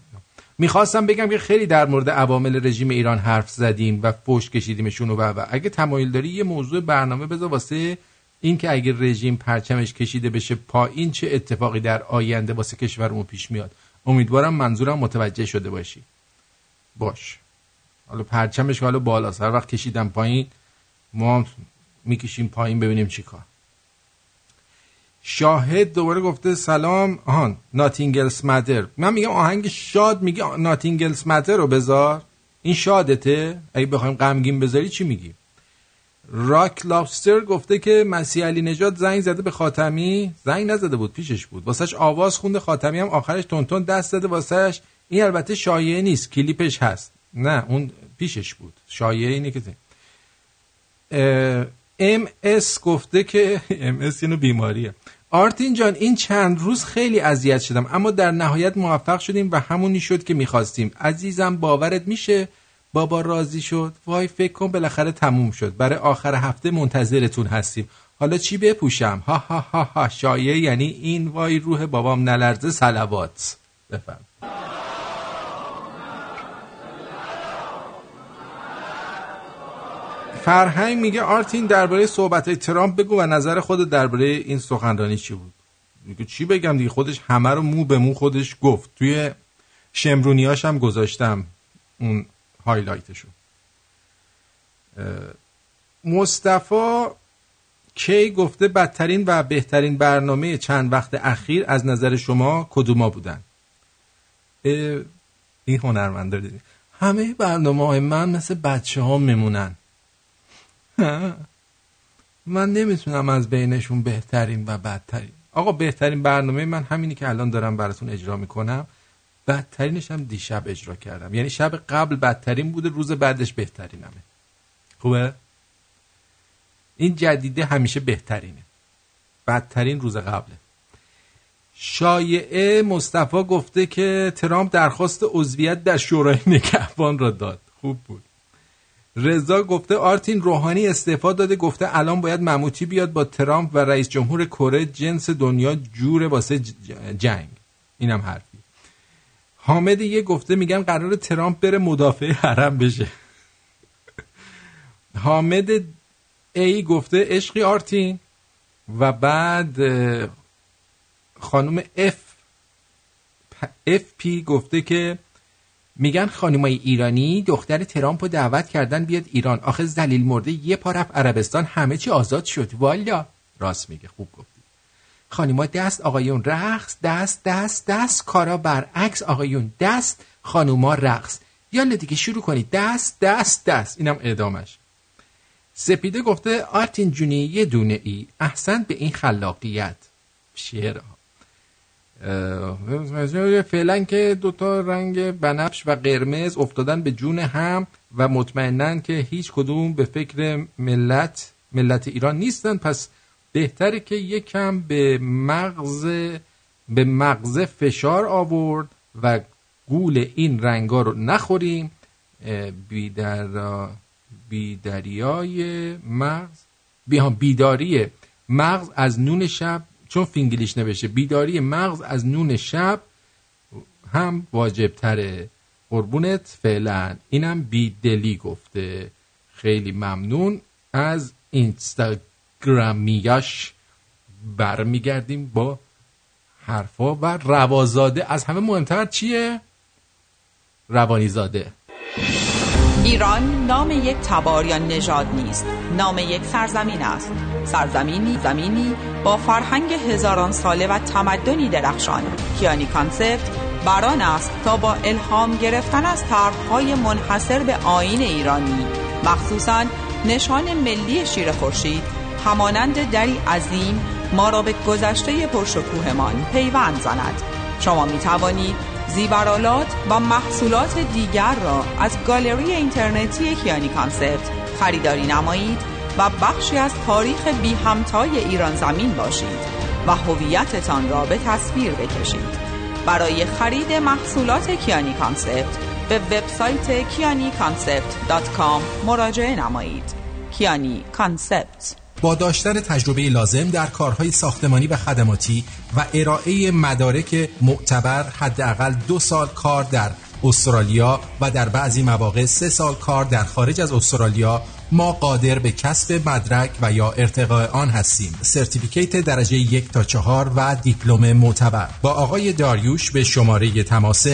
می‌خواستم بگم که خیلی در مورد عوامل رژیم ایران حرف زدیم و فوش کشیدیمشون و و. اگه تمایل داری یه موضوع برنامه بذار واسه این که اگه رژیم پرچمش کشیده بشه پایین چه اتفاقی در آینده واسه کشورمون پیش میاد. امیدوارم منظورم متوجه شده باشی. باش. حالا پرچمش که حالا بالا هر وقت کشیدم پایین ما می‌کشیم پایین ببینیم چی کار. شاهد دوباره گفته سلام آهان ناتینگلس مدر من میگم آهنگ شاد میگه ناتینگلس مدر رو بذار. این شادته. اگه بخوایم غمگین بذاری چی میگی راک لابستر گفته که مسیح علینژاد زنگ زده به خاتمی. زنگ نزده بود پیشش بود. واسهش آواز خونده خاتمی هم آخرش تندتند دست زده. واسهش این البته شایعه نیست کلیپش هست. نه اون پیشش بود. شایعه اینه که ام اس گفته که ام اس اینو بیماریه. آرتین جان این چند روز خیلی اذیت شدم اما در نهایت موفق شدیم و همونی شد که می‌خواستیم. عزیزم باورت میشه؟ بابا راضی شد؟ وای فکر کن بالاخره تموم شد. برای آخر هفته منتظرتون هستیم. حالا چی بپوشم؟ ها ها ها ها. شایعه یعنی این. وای روح بابام نلرزه سلوات. بفهم فرهنگ میگه آرتین درباره صحبت ترامپ بگو و نظر خود درباره این سخنرانی چی بود؟ میگه چی بگم دیگه؟ خودش همه رو مو به مو خودش گفت. توی شمرونیاش هم گذاشتم. اون هایلایتشو مصطفی کی گفته بدترین و بهترین برنامه چند وقت اخیر از نظر شما کدوما بودن؟ این هنرمنده دیدی. همه برنامه های من مثل بچه ها؟ میمونن من نمی‌تونم از بینشون بهترین و بدترین. آقا بهترین برنامه من همینی که الان دارم براتون اجرا می‌کنم. بدترینش هم دیشب اجرا کردم. یعنی شب قبل بدترین بوده روز بعدش بهترینمه. خوبه؟ این جدیده همیشه بهترینه. بدترین روز قبله. شایعه مصطفی گفته که ترامپ درخواست عضویت در شورای نگهبان را داد. خوب بود. رضا گفته آرتین روحانی استعفا داده گفته الان باید مموتی بیاد با ترامپ و رئیس جمهور کره جنس دنیا جور واسه جنگ. اینم حرفی حامد یه گفته میگن قراره ترامپ بره مدافع حرم بشه. حامد ای گفته عشقی آرتین و بعد خانم اف اف پی گفته که میگن خانمای ایرانی دختر ترامپ رو دعوت کردن بیاد ایران. آخه زلیل مرده یه پا رفت عربستان همه چی آزاد شد. والا راست میگه. خوب گفتی خانما دست آقایون رقص دست دست دست کارا برعکس آقایون دست خانوما رقص. یالا دیگه شروع کنید. دست دست دست. اینم ادامش سپیده گفته آرتین جونی یه دونه ای. احسن به این خلاقیت. شعر. فعلا که دوتا رنگ بنفش و قرمز افتادن به جون هم و مطمئنن که هیچ کدوم به فکر ملت ملت ایران نیستن. پس بهتره که یکم به مغز به مغز فشار آورد و گول این رنگا رو نخوریم. بیدر بیدریای مغز. بیداری مغز از نون شب چون فینگلیش نوشته بیداری مغز از نون شب هم واجب تره قربونت فعلا. اینم بیدلی گفته. خیلی ممنون از اینستاگرامیاش برمیگردیم با حرفا و روازاده. از همه مهمتر چیه؟ روانیزاده. ایران نام یک تبار یا نژاد نیست. نام یک سرزمین است. سرزمینی زمینی با فرهنگ هزاران ساله و تمدنی درخشان. کیانی کانسپت بران است تا با الهام گرفتن از طرحهای منحصر به آین ایرانی. مخصوصا نشان ملی شیر خورشید همانند دری عظیم ما را به گذشته پرشکوهمان پیوند زند. شما می توانید زیورآلات و محصولات دیگر را از گالری اینترنتی کیانی کانسپت خریداری نمایید و بخشی از تاریخ بی همتای ایران زمین باشید و هویتتان را به تصویر بکشید. برای خرید محصولات کیانی کانسپت به وبسایت کانسپت مراجعه نمایید. کیانی کانسپت. با داشتن تجربه لازم در کارهای ساختمانی و خدماتی و ارائه مدارک معتبر حداقل دو سال کار در استرالیا و در بعضی مواقع سه سال کار در خارج از استرالیا ما قادر به کسب مدرک و یا ارتقاء آن هستیم. certificate درجه یک تا چهار و دیپلم معتبر. با آقای داریوش به شماره تماس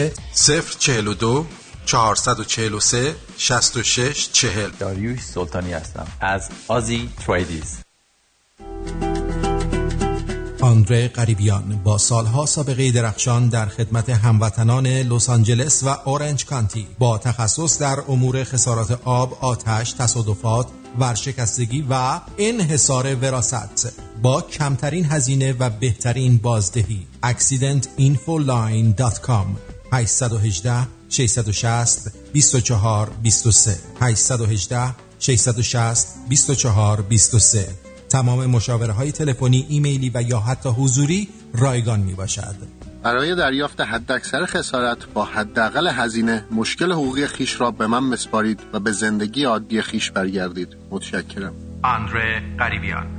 042 443 66 40 داریوش سلطانی هستم. از آزی تریدیز. آندره قریبیان با سالها سابقه درخشان در خدمت هموطنان لس آنجلس و اورنج کانتی با تخصص در امور خسارات آب، آتش، تصادفات، ورشکستگی و انحصار وراست با کمترین هزینه و بهترین بازدهی. accidentinfoline.com 818 660 24 23 818 660 24 23 تمام مشاوره های تلفنی، ایمیلی و یا حتی حضوری رایگان می باشد. برای دریافت حداکثر خسارت با حداقل هزینه مشکل حقوقی خیش را به من مسپارید و به زندگی عادی خیش برگردید. متشکرم. آندره قریبیان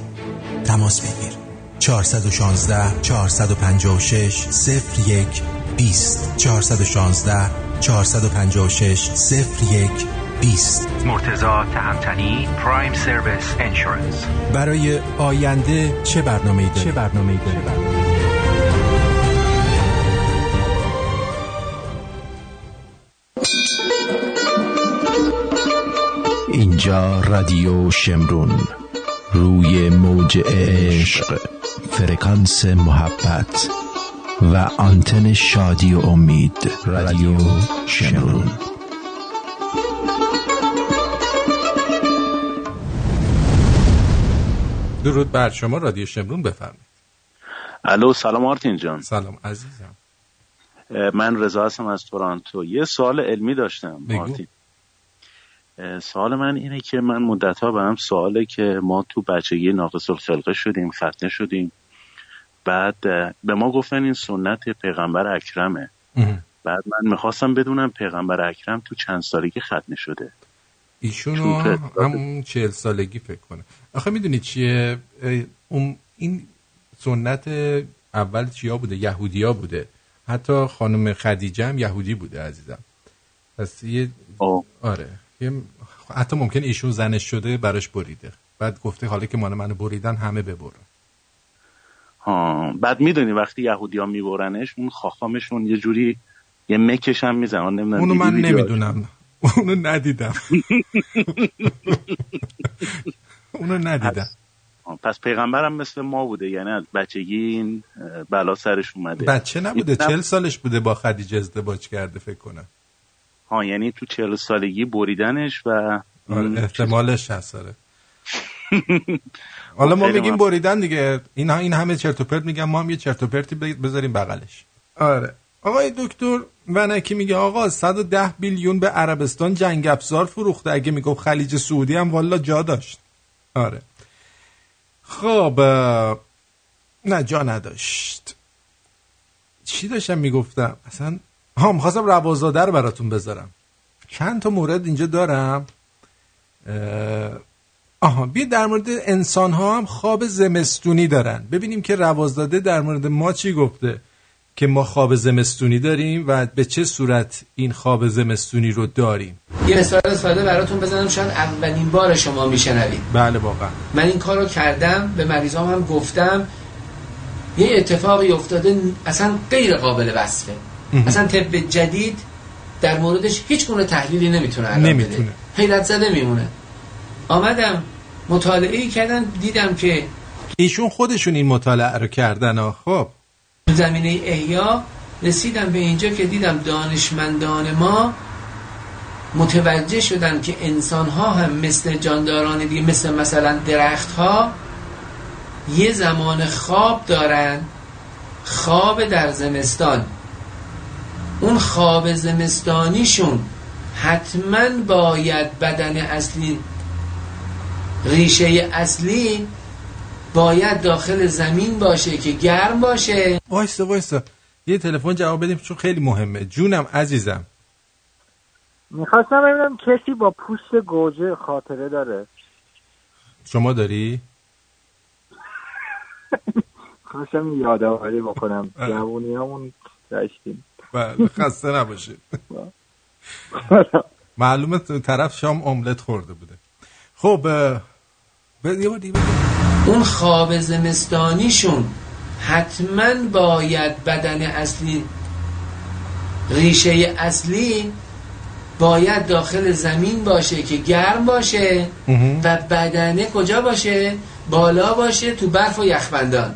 تماس بگیر. 416 456 01 20 416 456 01 20 مرتزا تهمتنی پرایم سرویس انشورنس برای آینده چه برنامه داری؟ چه برنامه داری؟ اینجا رادیو شمرون. روی موج عشق فرکانس محبت و آنتن شادی و امید. رادیو شمرون. درود بر شما رادیو شمرون بفرمایید. الو سلام آرتین جان. سلام عزیزم. من رضا هستم از تورانتو. یه سوال علمی داشتم بگو. آرتین اه، سوال من اینه که من مدت ها به هم سواله که ما تو بچگی ناقص الخلقه شدیم ختنه شدیم. بعد به ما گفتن این سنت پیغمبر اکرمه. بعد من می‌خواستم بدونم پیغمبر اکرم تو چند سالگی ختنه شده. تو- همون چهل سالگی فکر کنه. آخه می‌دونی چیه؟ اون این سنت اول چیا بوده؟ یهودیا بوده. حتی خانم خدیجه هم یهودی بوده عزیزم. پس یه آره. یه حتی ممکن ایشون زنش شده براش بریده. بعد گفته حالا که مال منو بریدن همه ببرن. ها بعد می‌دونی وقتی یهودی ها میبرنش اون خاخامشون یه جوری یه مکش هم نمی‌دونم اونو من؟ نمی‌دونم. اونو ندیدم. اونو ندیدم. پس پیغمبرم مثل ما بوده. یعنی از بچگی این بلا سرش اومده. بچه نبوده. چل سالش بوده با خدیجه ازدواج کرده فکر کنم. ها یعنی تو چهل سالگی بریدنش و آره احتمالش هست آره. حالا ما میگیم. بریدن دیگه. این این همه چرت و پرت میگم ما هم یه چرت و پرتی بذاریم بغلش. آره. آقای دکتر ونکی میگه آقا 110 بیلیون به عربستان جنگ افزار فروخته. اگه می‌گفت خلیج سعودی هم والا جا داشت. آره. خب نه جا نداشت. چی داشتم می‌گفتم؟ اصلا ها می‌خواستم روازاده رو براتون بذارم. چند تا مورد اینجا دارم؟ آها بیا در مورد انسان ها هم خواب زمستونی دارن. ببینیم که روازداده در مورد ما چی گفته که ما خواب زمستونی داریم و به چه صورت این خواب زمستونی رو داریم. یه مثال ساده براتون بزنم شاید اولین بار شما میشنوید. بله واقعا. من این کار رو کردم به مریضام هم گفتم. یه اتفاقی افتاده اصلا غیر قابل وصفه. اصلا طب جدید در موردش هیچ گونه تحلیلی نمی‌تونه بده. نمی‌تونه. حیرت زده میمونه آمدم مطالعه ای کردم دیدم که ایشون خودشون این مطالعه رو کردن ها. خب زمینه احیا رسیدم به اینجا که دیدم دانشمندان ما متوجه شدن که انسان ها هم مثل جانداران دیگه مثل مثلا درخت ها یه زمان خواب دارن خواب در زمستان اون خواب زمستانیشون حتما باید بدن اصلی ریشه اصلی باید داخل زمین باشه که گرم باشه. وایسا وایسا یه تلفن جواب بدیم چون خیلی مهمه. جونم عزیزم. می‌خواستم ببینم کسی با پوست گوجه خاطره داره. شما داری؟ خواستم یادآوری بکنم. جوونی همون داشتیم. بله خسته نباشید معلومه طرف شام املت خورده بوده خب اه، ب- یه بار دیگه بگو. اون خواب زمستانیشون حتما باید بدن اصلی ریشه اصلی باید داخل زمین باشه که گرم باشه. و بدنه کجا باشه بالا باشه تو برف و یخبندان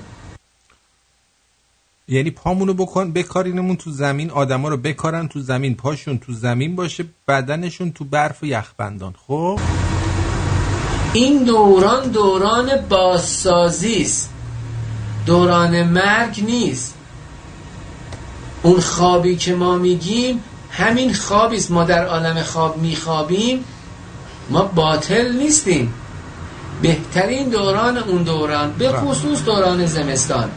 یعنی پامونو بکن بکارینمون تو زمین آدما رو بکارن تو زمین پاشون تو زمین باشه بدنشون تو برف و یخبندان. خب؟ این دوران دوران بازسازی است. دوران مرگ نیست. اون خوابی که ما میگیم همین خوابی است. ما در عالم خواب میخوابیم ما باطل نیستیم. بهترین دوران اون دوران به خصوص دوران زمستان.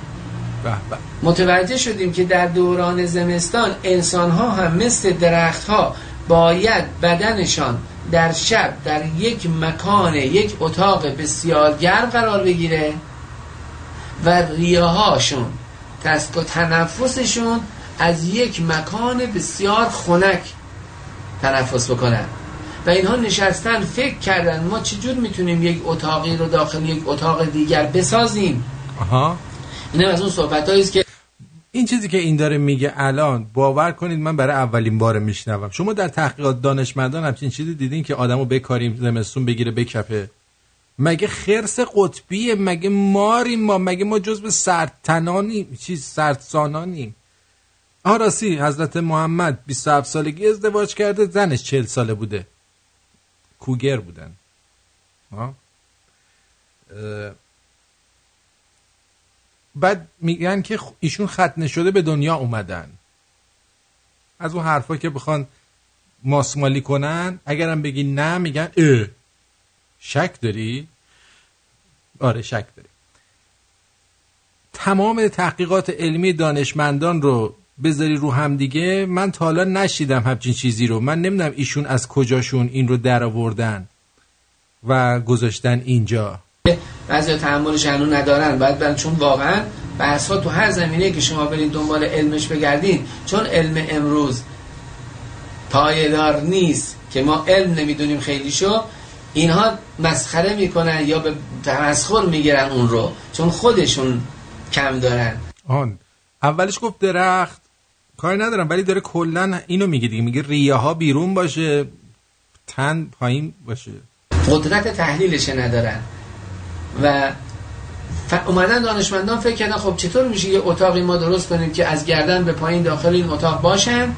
متوجه شدیم که در دوران زمستان انسان ها هم مثل درخت ها باید بدنشان در شب در یک مکان یک اتاق بسیار گرم قرار بگیره و ریاهاشون تسک و تنفسشون از یک مکان بسیار خنک تنفس بکنن. و اینها نشستن فکر کردن ما چجور می‌تونیم یک اتاقی رو داخل یک اتاق دیگر بسازیم؟ آها. این از اون صحبت است که این چیزی که این داره میگه الان باور کنید من برای اولین بار میشنوم. شما در تحقیقات دانشمندان همچین چیزی دیدین که آدمو بکاریم زمستون بگیره بکپه؟ مگه خرس قطبیه؟ مگه ماریم ما؟ مگه ما جزء سردتنانیم چیز سردسانانیم آها راستی حضرت محمد 27 سالگی ازدواج کرده زنش 40 ساله بوده. کوگر بودن. ها اه، بعد میگن که ایشون ختنه شده به دنیا اومدن. از اون حرفا که بخوان ماسمالی کنن اگرم بگی نه میگن اه شک داری؟ آره شک داری. تمام تحقیقات علمی دانشمندان رو بذاری رو هم دیگه. من تا حالا نشیدم همچین چیزی رو. من نمی‌دونم ایشون از کجاشون این رو در آوردن و گذاشتن اینجا. بعضی تحملش هنوز ندارن. باید برن چون واقعا بحث ها تو هر زمینه که شما برید دنبال علمش بگردین چون علم امروز پایدار نیست که ما علم نمی‌دونیم خیلی شو اینها مسخره می‌کنن یا به تمسخر می‌گیرن اون رو چون خودشون کم دارن. آن. اولش گفت درخت. کاری ندارم ولی داره کلا اینو میگه دیگه. میگه ریه ها بیرون باشه تن پایین باشه. قدرت تحلیلش ندارن. و ف... اومدن دانشمندان فکر کردن خب چطور میشه یه اتاقی ما درست کنیم که از گردن به پایین داخل این اتاق باشن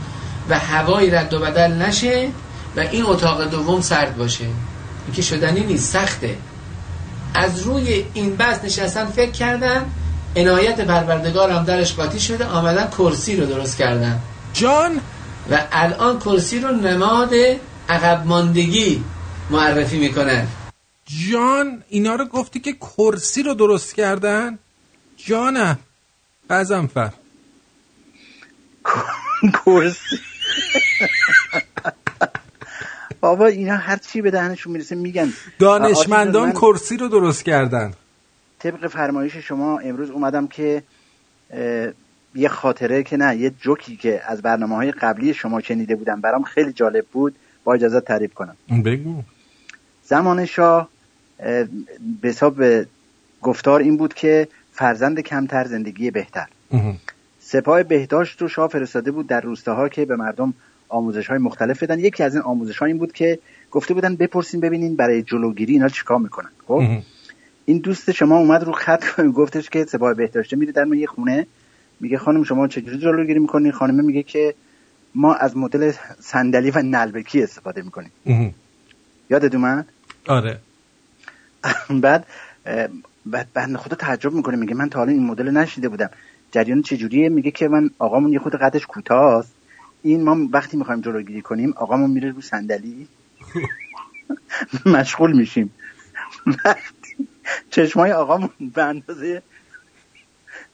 و هوایی رد و بدل نشه و این اتاق دوم سرد باشه؟ این که شدنی نیست سخته. از روی این بحث نشستن فکر کردن عنایت پروردگار هم درش قاطی شده آمدن کرسی رو درست کردن. جان؟ و الان کرسی رو نماد عقب ماندگی معرفی می‌کنن. جان اینا رو گفتی که کرسی رو درست کردن؟ جانم قزنفر کرسی. بابا اینا هر چی به دهنشون می‌رسه میگن. دانشمندان من کرسی رو درست کردن. طبق فرمایش شما امروز اومدم که یه خاطره که نه یه جوکی که از برنامه های قبلی شما شنیده بودم برام خیلی جالب بود. با اجازه تعریف کنم. بگو. زمان شاه اه، به حساب گفتار این بود که فرزند کمتر زندگی بهتر. سپاه بهداشت رو شاه فرستاده بود در روستاها که به مردم آموزش های مختلف بدن. یکی از این آموزش ها این بود که گفته بودن بپرسین ببینین برای جلوگیری اینا چیکار می‌کنن. خب؟ این دوست شما اومد رو خط گفتش که سپاه بهداشته میره در یه خونه. میگه خانم شما چجوری جلوگیری می‌کنین؟ خانم میگه که ما از مدل صندلی و نلبکی استفاده می‌کنیم. یادت اومد؟ آره. بعد بعد بنده خدا تعجب می‌کنه میگه من تا حالا این مدل نشیده بودم. جریان چجوریه؟ میگه که من آقامون یه خود قدش کوتاست. این ما وقتی می‌خوایم جلوگیری کنیم آقامون میره رو صندلی. مشغول میشیم. چشمای آقامون به اندازه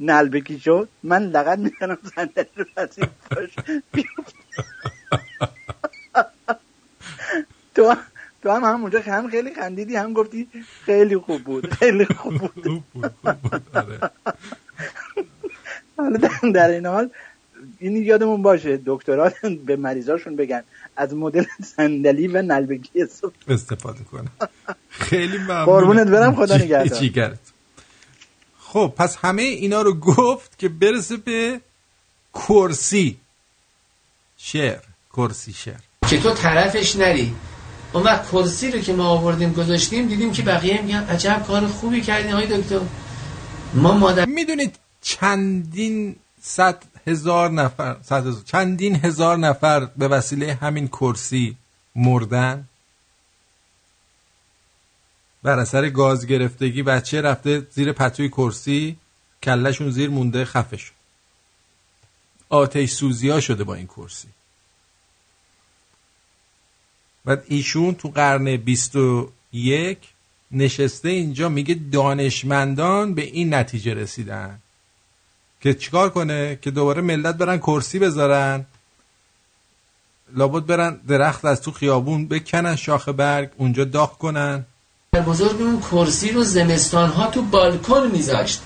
نلبکی شد من لغت می‌زنم صندلی رو پاش تو تو هم همونجا هم خیلی خندیدی هم گفتی خیلی خوب بود. خیلی خوب بود. حالا در- در این حال این یادمون باشه دکترها به مریضاشون بگن از مدل صندلی و نلبگی استفاده کنه. خیلی ممنون. قربونت برم، خدا نگهدار. خب پس همه اینا رو گفت که برسه به کرسی. شعر کرسی شعر. که تو طرفش نری. اون وقت کرسی رو که ما آوردیم گذاشتیم دیدیم که بقیه میگن عجب کار خوبی کردین آقای دکتر. ما مادر می‌دونید چندین صد هزار نفر صد هزار چندین هزار نفر به وسیله همین کرسی مردن؟ بر اثر گاز گرفتگی بچه رفته زیر پتوی کرسی کلشون زیر مونده خفه شد. آتش سوزی ها شده با این کرسی. و ایشون تو قرن 21 نشسته اینجا میگه دانشمندان به این نتیجه رسیدن. که چیکار کنه؟ که دوباره ملت برن کرسی بذارن. لابد برن درخت از تو خیابون بکنن شاخ برگ اونجا داغ کنن. بزرگ اون کرسی رو زمستان ها تو بالکن میذاشت.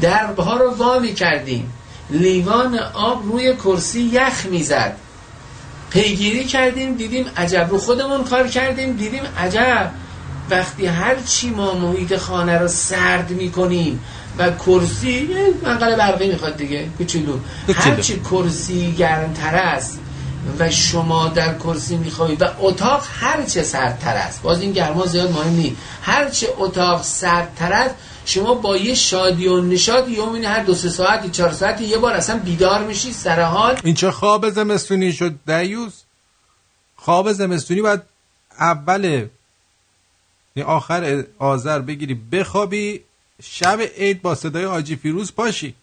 دربها رو وا می‌کردیم لیوان آب روی کرسی یخ می‌زد. پیگیری کردیم دیدیم عجب رو خودمون کار کردیم دیدیم عجب. وقتی هر چی ما محیط خانه رو سرد می‌کنیم و کرسی منقل برقی می‌خواد دیگه کوچولو. هر چی کرسی گرمتر است و شما در کرسی میخوابید و اتاق هر چه سردتر است. باز این گرما زیاد مهم نیست. هر چه اتاق سردتر است شما با یه شادی و نشادی یومینی هر دو سه ساعتی چهار ساعتی یه بار اصلا بیدار میشی سر حال این چه خواب زمستونی شد دیوز؟ خواب زمستونی باید اول یعنی آخر آذر بگیری بخوابی شب عید با صدای آجی فیروز پاشی.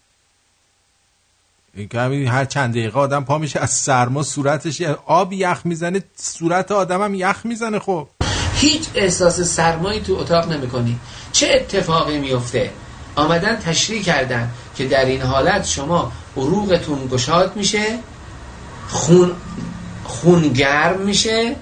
همین هر چند دقیقه آدم پا میشه از سرما صورتش آب یخ می‌زنه صورت آدم هم یخ می‌زنه خب. هیچ احساس سرمایی تو اتاق نمی‌کنی. چه اتفاقی میفته؟ آمدن تشریح کردن که در این حالت شما عروقتون گشاد میشه خون خون گرم میشه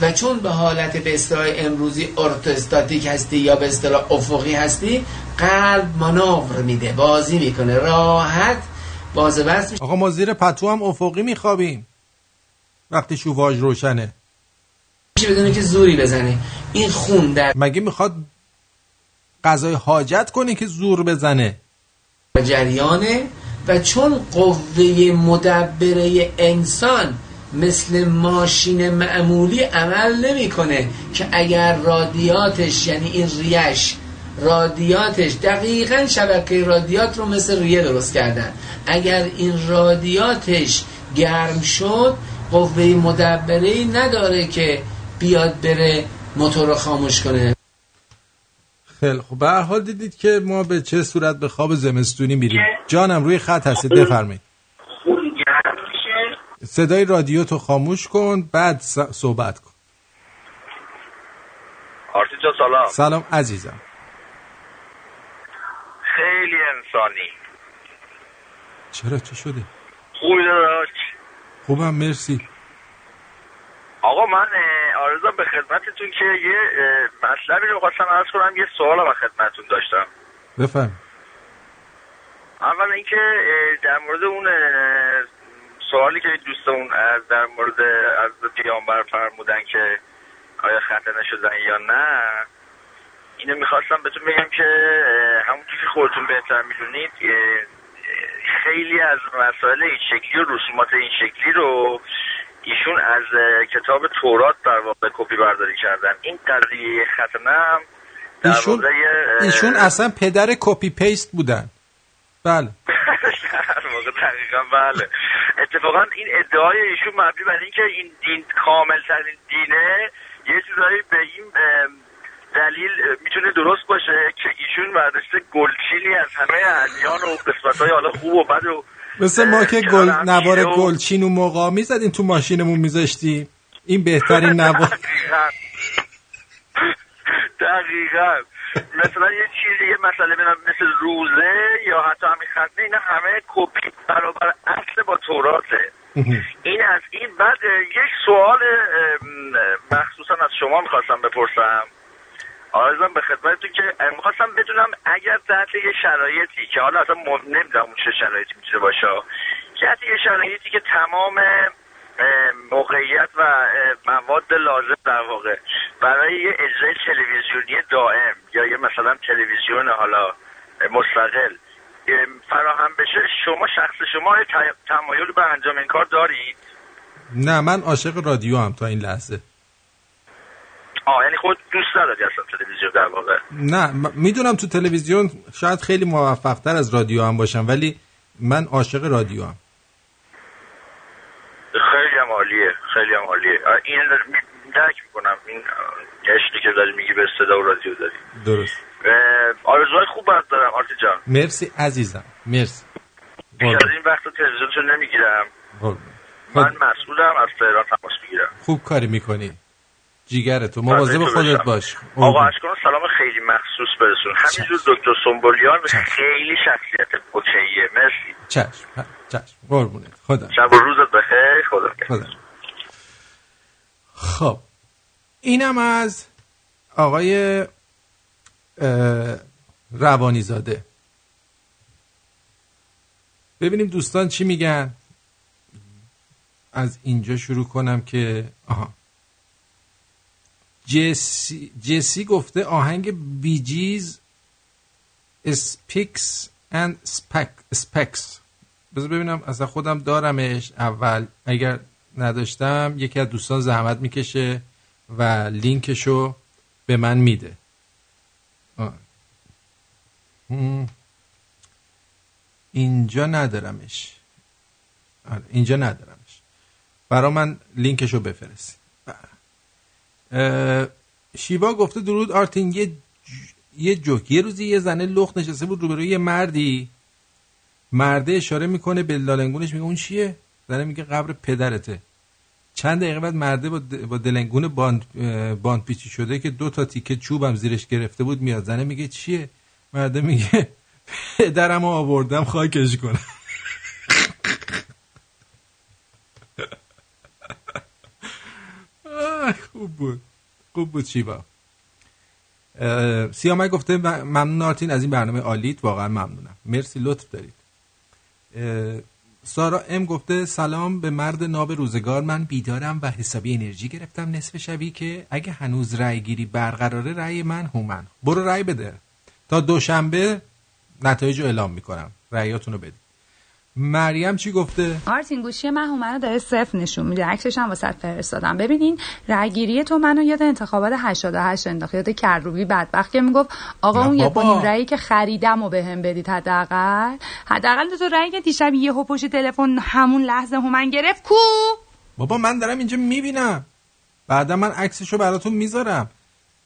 و چون به حالت به اصطلاح امروزی ارتوستاتیک هستی یا به اصطلاح افقی هستی قلب مانور میده بازی می‌کنه راحت باز بس میشه. آقا ما زیر پتو هم افقی میخوابیم. وقتی شوواژ روشنه. بدونه که زوری بزنه. این خون در مگه می‌خواد غذای حاجت کنه که زور بزنه. جریانه و چون قوه مدبره انسان مثل ماشین معمولی عمل نمی‌کنه که اگر رادیاتش یعنی این ریش رادیاتش دقیقا شبکه رادیات رو مثل ریه درست کردن. اگر این رادیاتش گرم شد قوه مدبره نداره که بیاد بره موتور رو خاموش کنه. خیلی خب به هر حال دیدید که ما به چه صورت به خواب زمستونی میریم. جانم روی خط هستید بفرمایید. صدای رادیو تو خاموش کن بعد صحبت کن. آرتی سلام. سلام عزیزم. خیلی انسانی. چرا چه شده خوبی داداش؟ خوبم مرسی. آقا من اه، آرزوام به خدمتتون که یه مطلبی رو خواستم عرض کنم یه سوال از خدمتتون داشتم. بفهم اول اینکه در مورد اون سوالی که دوستمون از در مورد از پیامبر فرمودن که آیا ختنه شدن یا نه اینو می‌خواستم بهتون بگم که همونطور که خودتون بهتر می‌دونید خیلی از مسائل این شکلی و رسومات این شکلی رو ایشون از کتاب تورات در واقع کپی برداری کردن. این قضیه ختنه هم در ایشون واقع ایشون اصلا پدر copy paste بودن. بله. دقیقا بله. اتفاقا این ادعای ایشون مبنی بر اینکه این دین کامل ترین دینه یه چیزایی به این دلیل می‌تونه درست باشه که ایشون برداشته گلچینی از همه ادیان و قسمت های حالا خوب و بد و مثل ما که گل نوار و- گلچین و مقامی زدیم تو ماشینمون میذاشتیم این بهترین نوار دقیقاً. مثلا یه چیزی یه مسئله مثل روزه یا حتی همین ختنه اینا همه کپی برابر اصل با توراته این از این بعد یک سوال مخصوصا از شما می‌خواستم بپرسم. آرزم به خدمتتون که می‌خواستم بدونم اگر تحت یه شرایطی که حالا اصلا نمی‌دونم اون چه شرایطی می‌تونه باشه تحت یه شرایطی که تمام موقعیت و مواد لازم در واقع برای یه اجرای تلویزیونی دائم یا یه مثلا تلویزیون حالا مستقل اه، فراهم بشه شما شخص شما تمایل به انجام این کار دارید؟ نه من عاشق رادیو هم تا این لحظه. آه یعنی خود دوست نداری اصلا تلویزیون در واقع. نه می‌دونم تو تلویزیون شاید خیلی موفق تر از رادیو هم باشم ولی من عاشق رادیو هم. خیلی هم عالیه خیلی هم عالیه. این درک می‌کنم این عشقی که داری میگی به صدا و رادیو داری. درست. آرزوهای خوب برات دارم آرتی جان. مرسی عزیزم مرسی. بیش از این وقت تلویزیونتون نمی‌گیرم. من مسئولم از تهران تماس می‌گیرم. خوب کاری می‌کنی. جیگر تو مواظب فدای تو خودت. باش. آقا اشکان سلام خیلی مخصوص برسون. همینجور دکتر سنبولیان خیلی شخصیت اوکیه. مرسی. چشم. چشم. قربونت. خدا شب و روزت بخیر. خدا خدا خب اینم از آقای روانی زاده ببینیم دوستان چی میگن. از اینجا شروع کنم که آها. جسی, جسی گفته آهنگ Bee Gees Spicks and Specks. بذار ببینم اصلا خودم دارمش. اول اگر نداشتم یکی از دوستان زحمت می‌کشه و لینکشو به من میده. اینجا ندارمش. آره اینجا ندارمش. برا من لینکشو بفرست شیوا گفته درود آرتین یه ج- یه جوک. یه روزی یه زنه لخت نشسته بود روبروی یه مردی. مرده اشاره می‌کنه به لالنگونش میگه اون چیه؟ زنه میگه قبر پدرته. چند دقیقه بعد مرده با, دلنگون باند, باند پیچی شده که دو تا تیکه چوبم زیرش گرفته بود میاد. زنه میگه چیه؟ مرده میگه پدرم آوردم خاکش کنم آه، خوب خوب بود شیوا. سیامک گفته ممنون آرتین از این برنامه عالیت واقعا ممنونم. مرسی لطف دارید. سارا ام گفته سلام به مرد ناب روزگار من بیدارم و حسابی انرژی گرفتم نصف شبی که اگه هنوز رأی گیری برقراره رأی من هومن. برو رأی بده. تا دوشنبه نتایج رو اعلام می‌کنم. رأیاتون رو بدید. مریم چی گفته؟ آرتین گوشی من هومن رو داره صفر نشون میده. عکسش هم واسه فرستادم. ببینین رأیگیری تو منو یاد انتخابات 88 انداخت. یاد کروبی بدبخت که می‌گفت آقا اون یه. پونیم رأیی که خریدم و بهم بدید حداقل. حداقل تو رأیی که دیشب یهو پشت تلفن همون لحظه هومن گرفت کو؟ بابا من دارم اینجا می‌بینم. بعدا من عکسشو براتون می‌ذارم.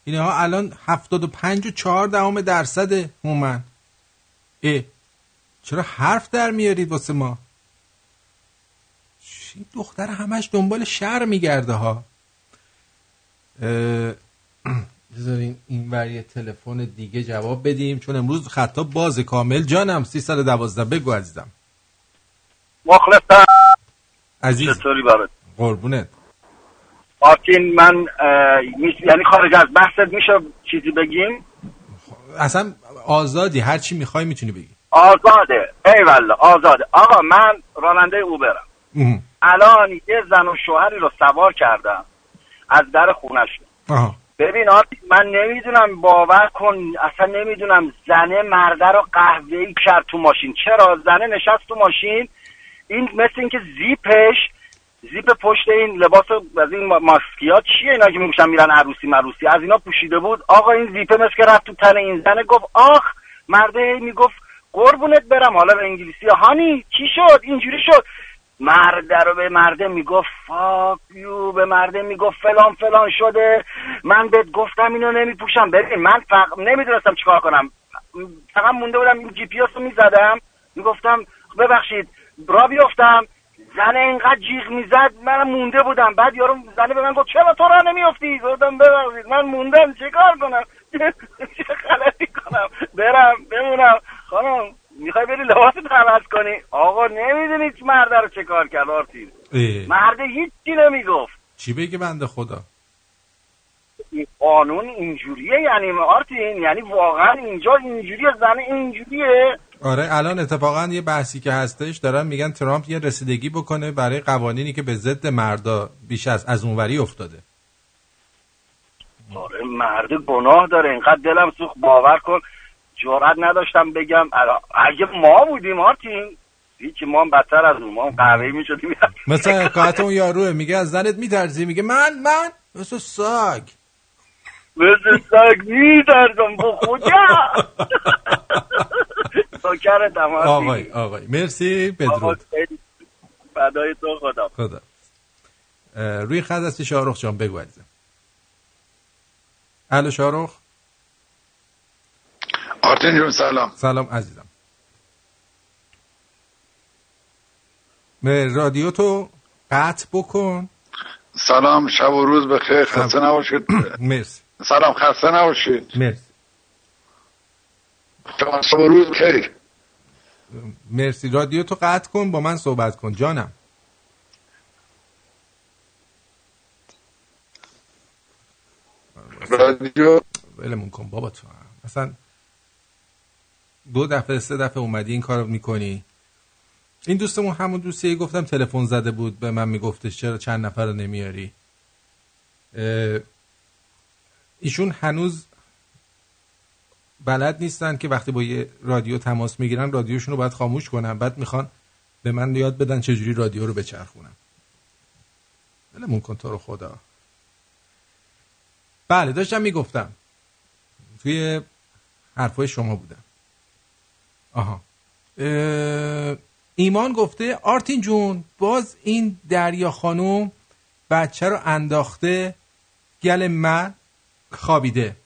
اینها الان 75 و 4 دهم درصد هومن. اه. چرا حرف در میارید واسه ما؟ چی دختر همش دنبال شر میگرده ها. بذارین این ور یه تلفن دیگه جواب بدیم چون امروز خطا باز کامل. جانم 312 بگو عزیزم. مخلصم. عزیز. چطوری برات؟ قربونت. آرتین من می- یعنی خارج از بحثت میشه چیزی بگیم؟ اصلا آزادی هر چی می‌خوای می‌تونی بگی. آزاده. ایوالا آزاده. آقا من راننده اوبرم. الان یه زن و شوهری رو سوار کردم. از در خونشون ببین آرتین من نمی‌دونم باور کن اصلا نمی‌دونم زنه مرده رو قهوه‌ای کرد تو ماشین. چرا؟ زنه نشست تو ماشین. این مثل اینکه زیپش زیپ پشت این لباس از این ما- ماسکیات چیه اینا که میگوشن میرن عروسی مروسی؟ از اینا پوشیده بود. آقا این زیپه مثل که رفت تو تن این زنه گفت آخ مرده می‌گفت قربونت برم حالا به انگلیسی. هانی چی شد؟ اینجوری شد. مرده رو به مرده می‌گفت فاک یو به مرده می‌گفت فلان فلان شده. من بهت گفتم اینو نمیپوشم. ببین من فق... نمی‌دونستم چیکار کنم. فقط مونده بودم این جی پی رو می‌زدم. می‌گفتم ببخشید را بیفتم. زن اینقدر جیغ می‌زد من مونده بودم. بعد یارو زنه به من گفت چرا تو را نمیافتی؟ گفتم ببخشید من موندم. چه کار کنم؟ چه غلطی کنم؟ برم بمونم. خانم می‌خوای بری لباس عوض کنی؟ آقا نمی‌دونی مرد رو چه کار کرد آرتین. مرد هیچی نمی‌گفت. چی بگه بنده خدا؟ این قانون اینجوریه یعنی آرتین یعنی واقعا اینجا اینجوریه زن اینجوریه. آره الان اتفاقا یه بحثی که هستش دارن میگن ترامپ یه رسیدگی بکنه برای قوانینی که به ضد مردا بیش از از اونوری افتاده. آره مرد گناه داره اینقدر دلم سوخت باور کن. جرأت نداشتم بگم. اگه ما بودیم آرتین هیچی ما هم بدتر از اون ما هم قهوه‌ای می‌شدیم. مثل حکایت اون یاروه میگه از زنت میترسی میگه من من؟ مثل ساگ. مثل سگ میترسم با خدا سکر دماغی. آقای آقای مرسی بدرود. فدای تو خدا. خدا. روی خط هستی شاروخ جان بگو عزیزم. الو شاروخ آرتین جون سلام. سلام عزیزم. رادیو تو قطع بکن. سلام شب و روز بخیر خسته نباشید. مرسی. سلام خسته نباشید. مرسی. شب و روز بخیر مرسی. رادیو تو قطع کن با من صحبت کن. جانم. رادیو؟ ولمون کن بابا تو هم. مثلا دو دفعه سه دفعه اومدی این کارو می‌کنی؟ این دوستمون همون دوستیه گفتم تلفن زده بود به من میگفتش چرا چند نفر رو نمیاری؟ ایشون هنوز بلد نیستن که وقتی با یه رادیو تماس می‌گیرن رادیوشون رو باید خاموش کنن. بعد می‌خوان به من یاد بدن چجوری رادیو رو بچرخونم. ولمون کن تو رو خدا. بله داشتم می‌گفتم. توی حرفای شما بودم. آها. اه، ایمان گفته آرتین جون باز این دریا خانوم بچه رو انداخته گل من خوابیده.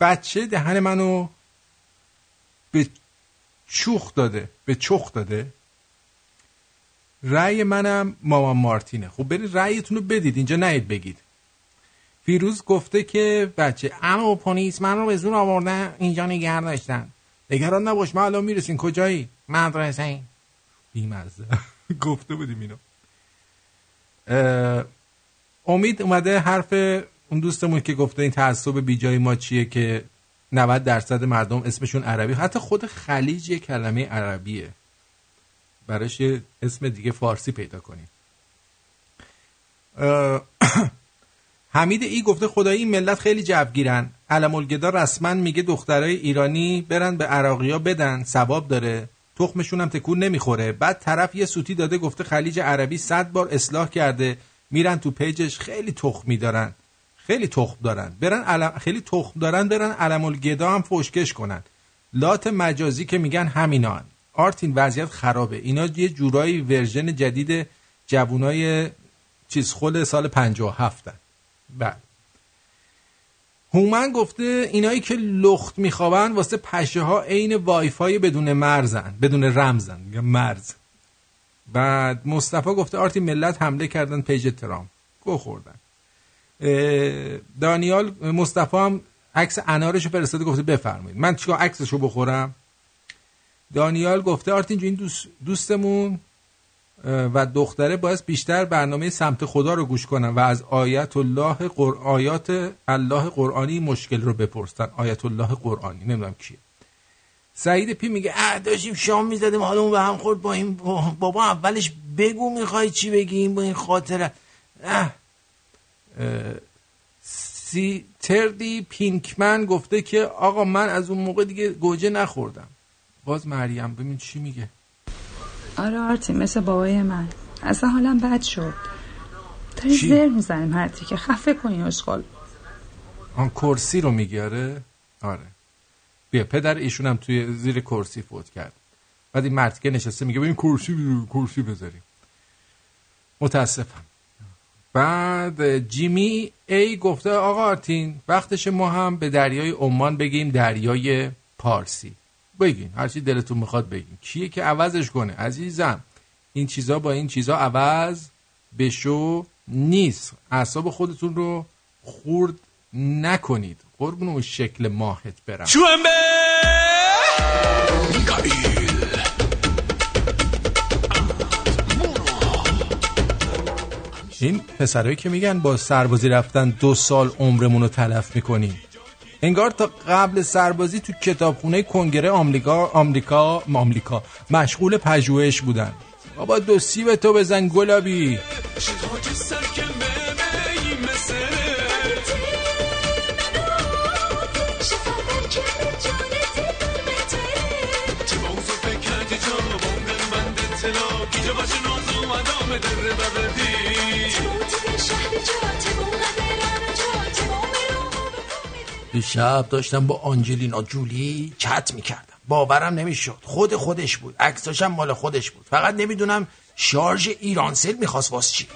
بچه دهن منو به چوخ داده به چخ داده. رأی منم مامان مارتینه. خب برید رأیتون رو بدید اینجا نید بگید. فیروز گفته که بچه اما پلیس من رو به زور آوردن اینجا نگه داشتن. نگران نباش ما الان می‌رسیم. کجایی؟ مدرسه این بیمرزه گفته بودیم اینو. امید اومده حرف اون دوستمون که گفته این تعصب بیجای ما چیه که 90 درصد مردم اسمشون عربی. حتی خود خلیج یه کلمه عربیه. براش یه اسم دیگه فارسی پیدا کنیم. حمید ای گفته خدایی این ملت خیلی جوگیرن. علم الگدا رسما میگه دخترای ایرانی برن به عراقیا بدن ثواب داره. تخمشون هم تکون نمی‌خوره. بعد طرف یه سوتی داده گفته خلیج عربی صد بار اصلاح کرده. میرن تو page ش خیلی تخمی دارن خیلی تخم دارن. برن علم خیلی تخم دارن برن علم الهدی هم فوشکش کنن. لات مجازی که میگن همینا هن. آرتین وضعیت خرابه. اینا یه جورایی version جدید جوونای چیز خل سال 57 هن. بله. هومن گفته اینایی که لخت میخوابن واسه پشه ها عین وایفای بدون مرزن بدون رمزن میگن مرز. بعد مصطفی گفته آرتی ملت حمله کردن page ترامپ گو خوردن. دانیال مصطفی هم عکس انارشو فرستاده گفته بفرمایید. من چیکار عکسشو بخورم؟ دانیال گفته آرتین این دوست دوستمون و دختره باید بیشتر برنامه سمت خدا رو گوش کنن و از آیت الله قر... آیت الله قرائتی مشکل رو بپرسن آیت الله قرائتی نمی‌دونم کیه سعید پی میگه اه داشتیم شام می‌زدیم حالمون به هم خورد با این بابا اولش بگو می‌خوای چی بگیم با این خاطره اه. اه. سی تردی پینکمن گفته که آقا من از اون موقع دیگه گوجه نخوردم باز مریم ببین چی میگه آره آرتی مثل بابای من. اصلا حالم بد شد. داری؟ زر می‌زنیم هرتی که خفه کنی اشغال. آن کرسی رو میگیاره؟ آره. بیا پدر ایشون هم توی زیر کرسی فوت کرد. بعد این مرد که نشسته میگه ببین کرسی کرسی بذاریم. متاسفم. بعد جیمی ای گفته آقا آرتین وقتش ما هم به دریای عمان بگیم دریای پارسی. بگین. هرچی دلتون می‌خواد بگین. کیه که عوضش کنه؟ عزیزم این چیزا با این چیزا عوض بشو نیست. اعصاب خودتون رو خورد نکنید. قربون اون شکل ماهت برم. این پسرهایی که میگن با سربازی رفتن دو سال عمرمون رو تلف می‌کنیم. انگار تا قبل سربازی تو کتابخونه کنگره آمریکا آمریکا آمریکا مشغول پژوهش بودن. بابا دو سیب تو بزن گلابی. دیشب داشتم با آنجلینا جولی چت می‌کردم. باورم نمی‌شد. خود خودش بود. عکساشم مال خودش بود. فقط نمی‌دونم شارژ ایرانسل می‌خواست واس چی.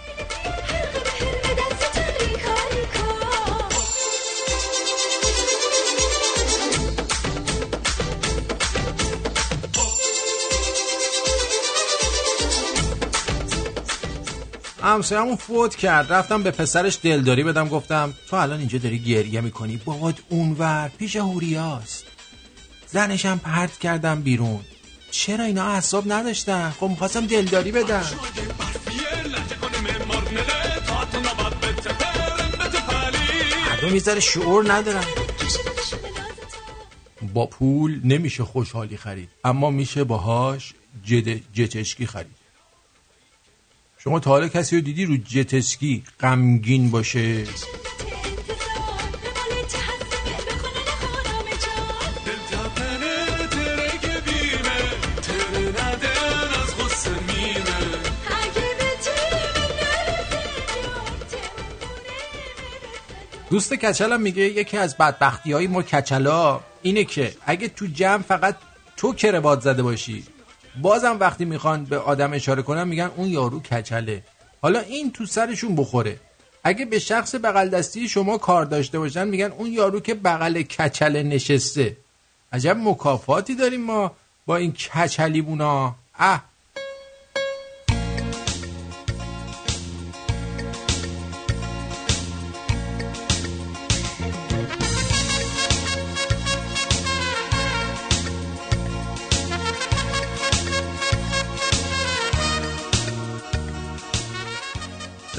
همسایه‌مون فوت کرد. رفتم به پسرش دلداری بدم گفتم تو الان اینجا داری گریه می‌کنی؟ بابات اونور پیش هوریاست زنشم پرت کردم بیرون. چرا اینا اعصاب نداشتن؟ خب می‌خواستم دلداری بدم. مردم می‌ذاره شعور ندارن. با پول نمیشه خوشحالی خرید اما میشه باهاش جد جتشکی خرید. شما تا حالا کسی رو دیدی رو جتسکی غمگین باشه؟ دوست کچلم میگه یکی از بدبختی های ما کچلا اینه که اگه تو جمع فقط تو کربات زده باشی بازم وقتی می‌خوان به آدم اشاره کنن میگن اون یارو کچله. حالا این تو سرشون بخوره. اگه به شخص بغل دستی شما کار داشته باشن میگن اون یارو که بغل کچله نشسته. عجب مکافاتی داریم ما با این کچلیبونا. اه.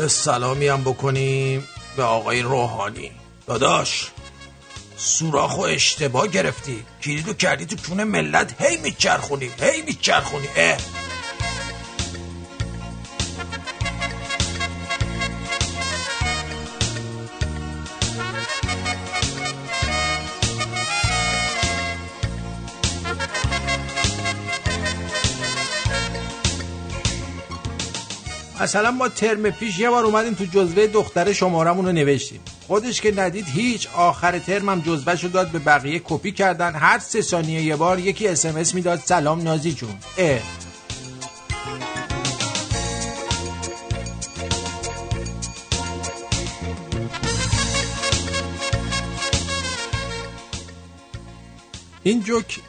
سلامی هم بکنیم به آقای روحانی. داداش سوراخ و اشتباه گرفتی. کلیدو کردی تو کونه ملت. هی میچرخونی هی میچرخونی اه. مثلا ما ترم پیش یه بار اومدیم تو جزوه دختر شمارمون رو نوشتیم. خودش که ندید هیچ آخر ترمم جزوه رو داد به بقیه کپی کردن. هر سه ثانیه یه بار یکی اسمس می‌داد سلام نازی جون. اه. این جوک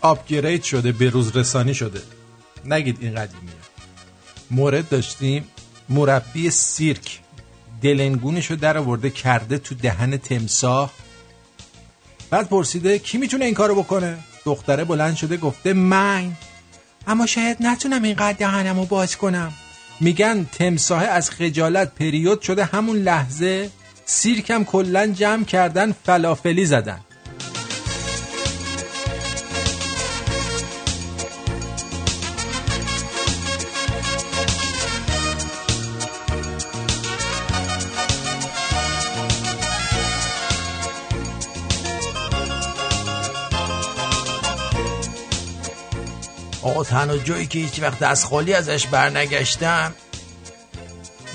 آپگرید شده به روز رسانی شده. نگید این قدیمیه. مورد داشتیم مربی سیرک. دلنگونشو در آورده کرده تو دهن تمساه بعد پرسیده کی می‌تونه این کارو بکنه؟ دختره بلند شده گفته من. اما شاید نتونم اینقدر دهنمو باز کنم. میگن تمساه از خجالت پریود شده همون لحظه سیرکم کلا جمع کردن فلافلی زدن. تنها جایی که هیچ وقت دست خالی ازش برنگشتم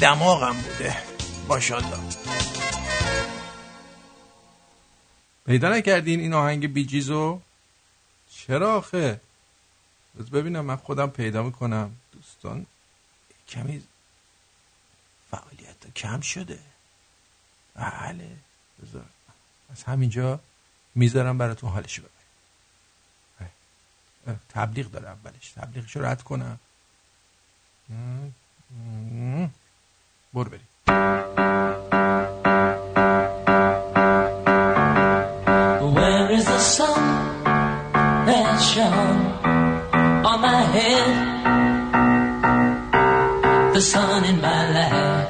دماغم بوده. باشالله پیدا نکردین این آهنگ بیجیزو چرا آخه؟ ببینم من خودم پیدا می‌کنم. دوستان کمی فعالیت کم شده. بله بذار. از همینجا می‌ذارم براتون حالشو ببین. تبلیغ داره اولش تبلیغشو رد کنم برو بریم Where is the sun that shone on my head? The sun in my life,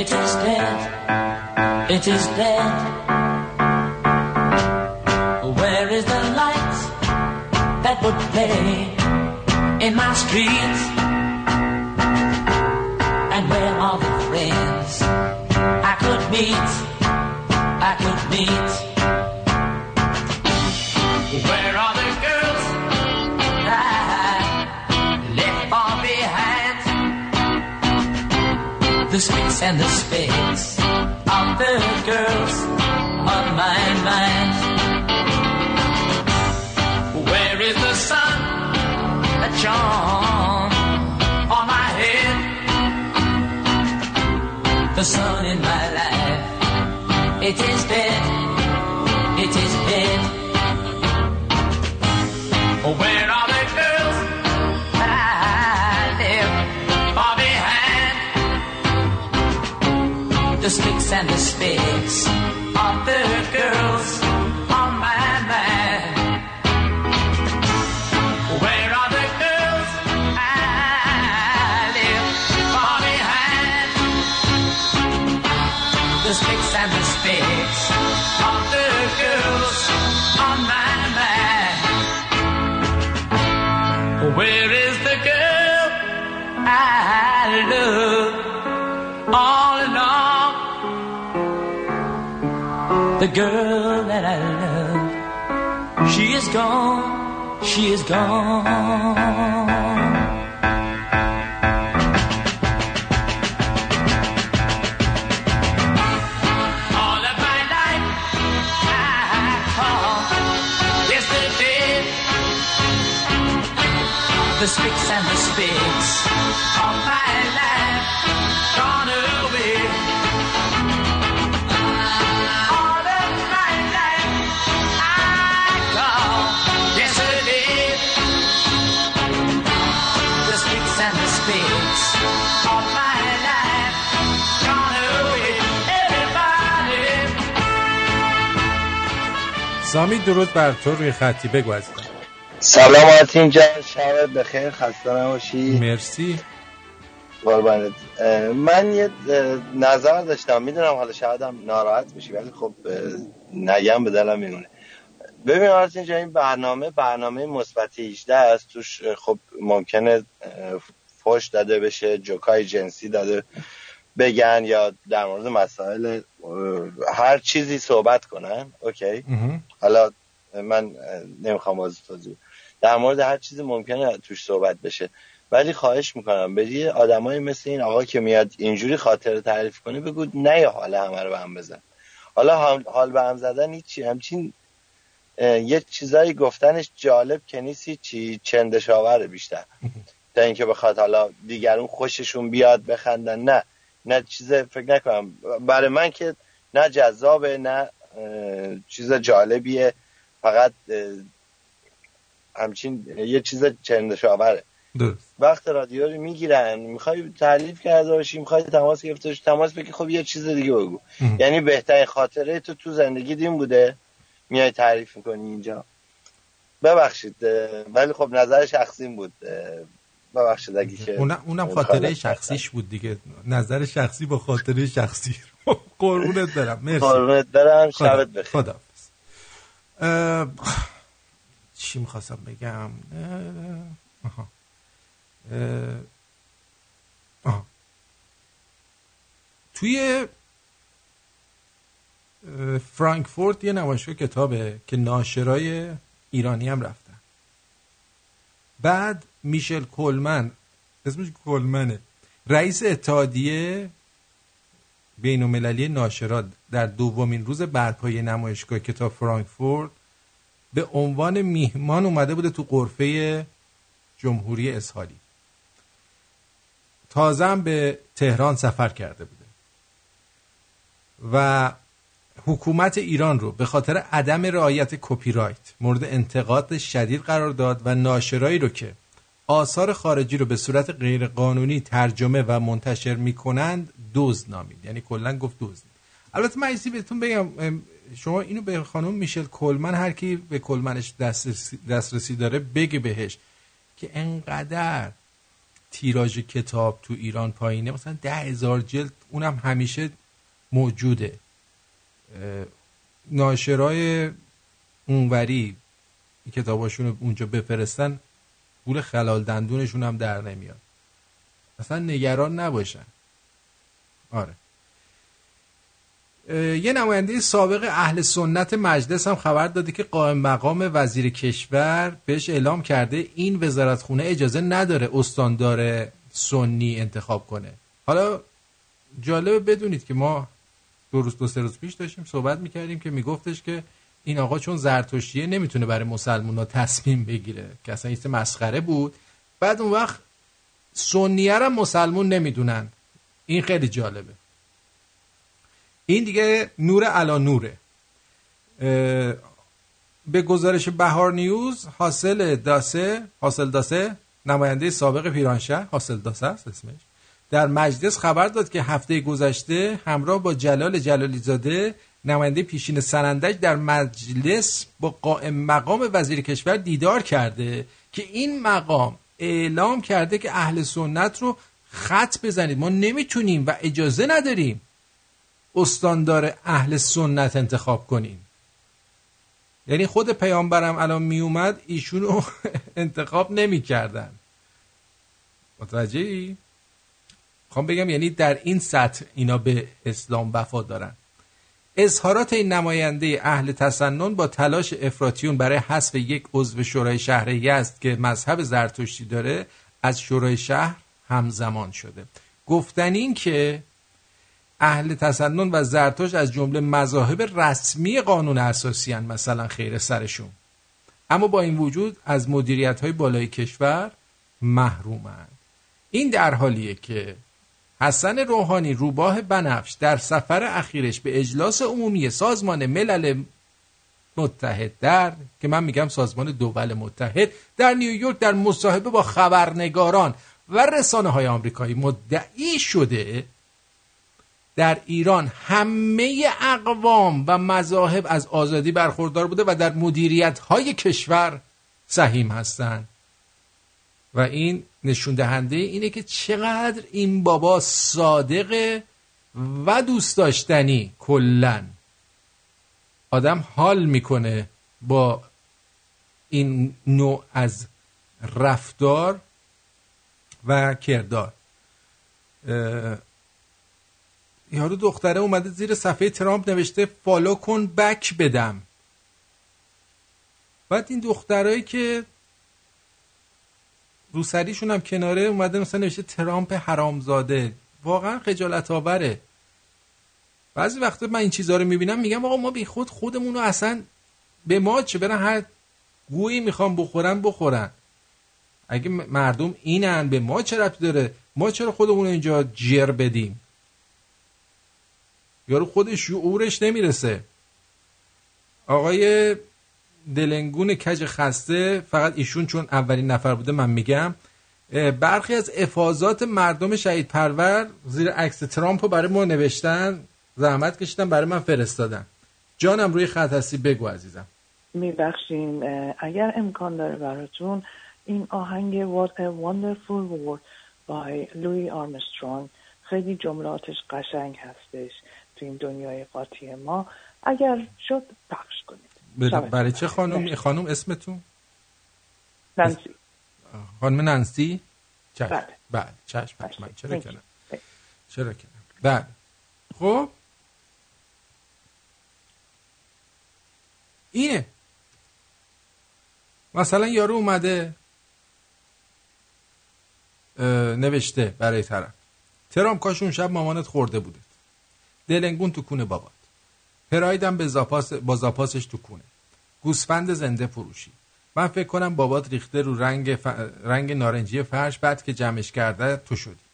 it is dead, it is dead. Play in my streets? And where are the friends I could meet? I could meet. Where are the girls I left far behind? The spits and the space of the girls on my mind. The sun in my The girl that I love, she is gone, she is gone. سامی درود بر تو روی خطی بگو عزیزم. سلام آتین جان شبت بخیر خسته نباشی. مرسی. قربانت. من یه نظر داشتم می‌دونم حالا شاید هم ناراحت بشی ولی خب نگم به دلم میمونه. ببین آرتین جان این برنامه برنامه مثبت 18 است. توش خب ممکنه فوش داده بشه جوکای جنسی داده بگن یا در مورد مسائل هر چیزی صحبت کنن اوکی؟ حالا من نمی‌خوام بازی توضیح. در مورد هر چیزی ممکنه توش صحبت بشه. ولی خواهش می‌کنم بدی آدمایی مثل این آقا که میاد اینجوری خاطره تعریف کنه بگو نه یا حالا همه رو به هم بزن. حالا حال- حال به هم زدن هیچی همچین یه چیزایی گفتنش جالب که نیست چی. چندشاوره بیشتر. تا اینکه بخواد حالا دیگرون خوششون بیاد بخندن. نه. نه چیز فکر نکنم. برای من که نه جذابه نه چیز جالبیه. فقط همچین یه چیز چندشاوره وقت رادیو رو می‌گیرن می‌خوای تعریف کرده باشی می‌خوای تماس گرفته باشی تماس بگی خب یه چیز دیگه بگو. یعنی بهترین خاطره تو تو زندگی این بوده. میای تعریف می‌کنی اینجا. ببخشید ولی خب نظر شخصیم بود. ببخشید اگه که اونم, اونم خاطره شخصیش بود دیگه. نظر شخصی با خاطره شخصی قربونت برم. مرسی. قربونت برم. شبت بخیر. خدا اه، چی می‌خواستم بگم؟ اه، آها. اه، آها. توی فرانکفورت یه نمایشگاه کتابه که ناشرای ایرانی هم رفتن بعد میشل کلمن اسمش کلمنه رئیس اتحادیه بین المللی ناشرات در دومین روز برپای نمایشگاه کتاب فرانکفورت به عنوان میهمان اومده بوده تو قرفه جمهوری اسحالی. تازه هم به تهران سفر کرده بوده. و حکومت ایران رو به خاطر عدم رعایت کپی رایت مورد انتقاد شدید قرار داد و ناشرایی رو که آثار خارجی رو به صورت غیرقانونی ترجمه و منتشر می‌کنند دزد نامید. یعنی کلا گفت دزد. البته من بهتون بگم شما اینو به خانم میشل کلمن هر کی به کلمنش دسترسی, دسترسی داره بگه بهش که انقدر تیراژ کتاب تو ایران پایینه. مثلا ده هزار جلد اونم همیشه موجوده. ناشرای اونوری کتاباشون اونجا بفرستن پول خلال دندونشون هم در نمیاد. اصلا نگران نباشن. آره. یه نماینده سابق اهل سنت مجلس هم خبر داده که قائم مقام وزیر کشور بهش اعلام کرده این وزارتخونه اجازه نداره استاندار سنی انتخاب کنه. حالا جالبه بدونید که ما دو روز دو سه روز پیش داشتیم صحبت می‌کردیم که میگفتش که این آقا چون زرتشتیه نمی‌تونه برای مسلمان ها تصمیم بگیره که اصلا این مسخره بود. بعد اون وقت سنیه هم مسلمون نمی‌دونن. این خیلی جالبه. این دیگه نور علا نوره. به گزارش بهار نیوز حاصل داسه حاصل داسه نماینده سابق پیرانشهر حاصل داسه است اسمش. در مجلس خبر داد که هفته گذشته همراه با جلال جلالی زاده نماینده پیشین سنندج در مجلس با قائم مقام وزیر کشور دیدار کرده که این مقام اعلام کرده که اهل سنت رو خط بزنید. ما نمی‌تونیم و اجازه نداریم استاندار اهل سنت انتخاب کنیم. یعنی خود پیامبرم الان میومد ایشونو انتخاب نمی‌کردن. متوجه ای؟ خوام بگم یعنی در این سطح اینا به اسلام وفا دارن. اظهارات این نماینده اهل تسنن با تلاش افراتیون برای حذف یک عضو شورای شهر یزد که مذهب زرتشتی داره از شورای شهر همزمان شده. گفتن این که اهل تسنن و زرتشت از جمله مذاهب رسمی قانون اساسی هن مثلا خیر سرشون. اما با این وجود از مدیریت های بالای کشور محرومند این در حالیه که حسن روحانی روباه بنفش در سفر اخیرش به اجلاس عمومی سازمان ملل متحد در که من میگم سازمان دول متحد در نیویورک در مصاحبه با خبرنگاران و رسانه های آمریکایی مدعی شده در ایران همه اقوام و مذاهب از آزادی برخوردار بوده و در مدیریت های کشور سهیم هستند. و این نشون دهنده اینه که چقدر این بابا صادقه و دوست داشتنی کلا آدم حال می‌کنه با این نوع از رفتار و کردار. یارو دختره اومده زیر صفحه ترامپ نوشته فالو کن بک بدم. بعد این دخترایی که روسریشون هم کناره اومده مثلا نوشته ترامپ حرامزاده. واقعا خجالت آوره بعضی وقتا من این چیزها رو می‌بینم میگم آقا ما بی خود خودمون رو اصلا به ما چه؟ برن هر گویی می‌خوام بخورن بخورن. اگه مردم اینن به ما چه ربطی داره؟ ما چرا خودمون اینجا جر بدیم؟ یارو خودش شعورش نمی‌رسه. آقای دلنگون کج خسته فقط ایشون چون اولین نفر بوده من میگم برخی از افاظات مردم شهید پرور زیر عکس ترامپ رو برای ما نوشتن زحمت کشیدن برای من فرستادن. جانم روی خط هستی بگو عزیزم. میبخشین اگر امکان داره براتون این آهنگ What a Wonderful World by لوی آرمسترونگ خیلی جملاتش قشنگ هستش تو این دنیای قاطی ما. اگر شد پخش شبت برای چه خانم خانم اسمتون؟ نانسی خانم نانسی چشم. بله. بله. چشم. حتما چرا. کنم؟ چرا کنم؟ بله. خب. اینه. مثلا یارو اومده. نوشته برای طرف. ترام کاش اون شب مامانت خورده بوده دلنگون تو کونه بابات پرایدم به زاپاس با زاپاسش تو کونه. گوسفند زنده فروشی. من فکر کنم بابات ریخته رو رنگ, ف... رنگ نارنجی فرش بعد که جمعش کرده تو شدی.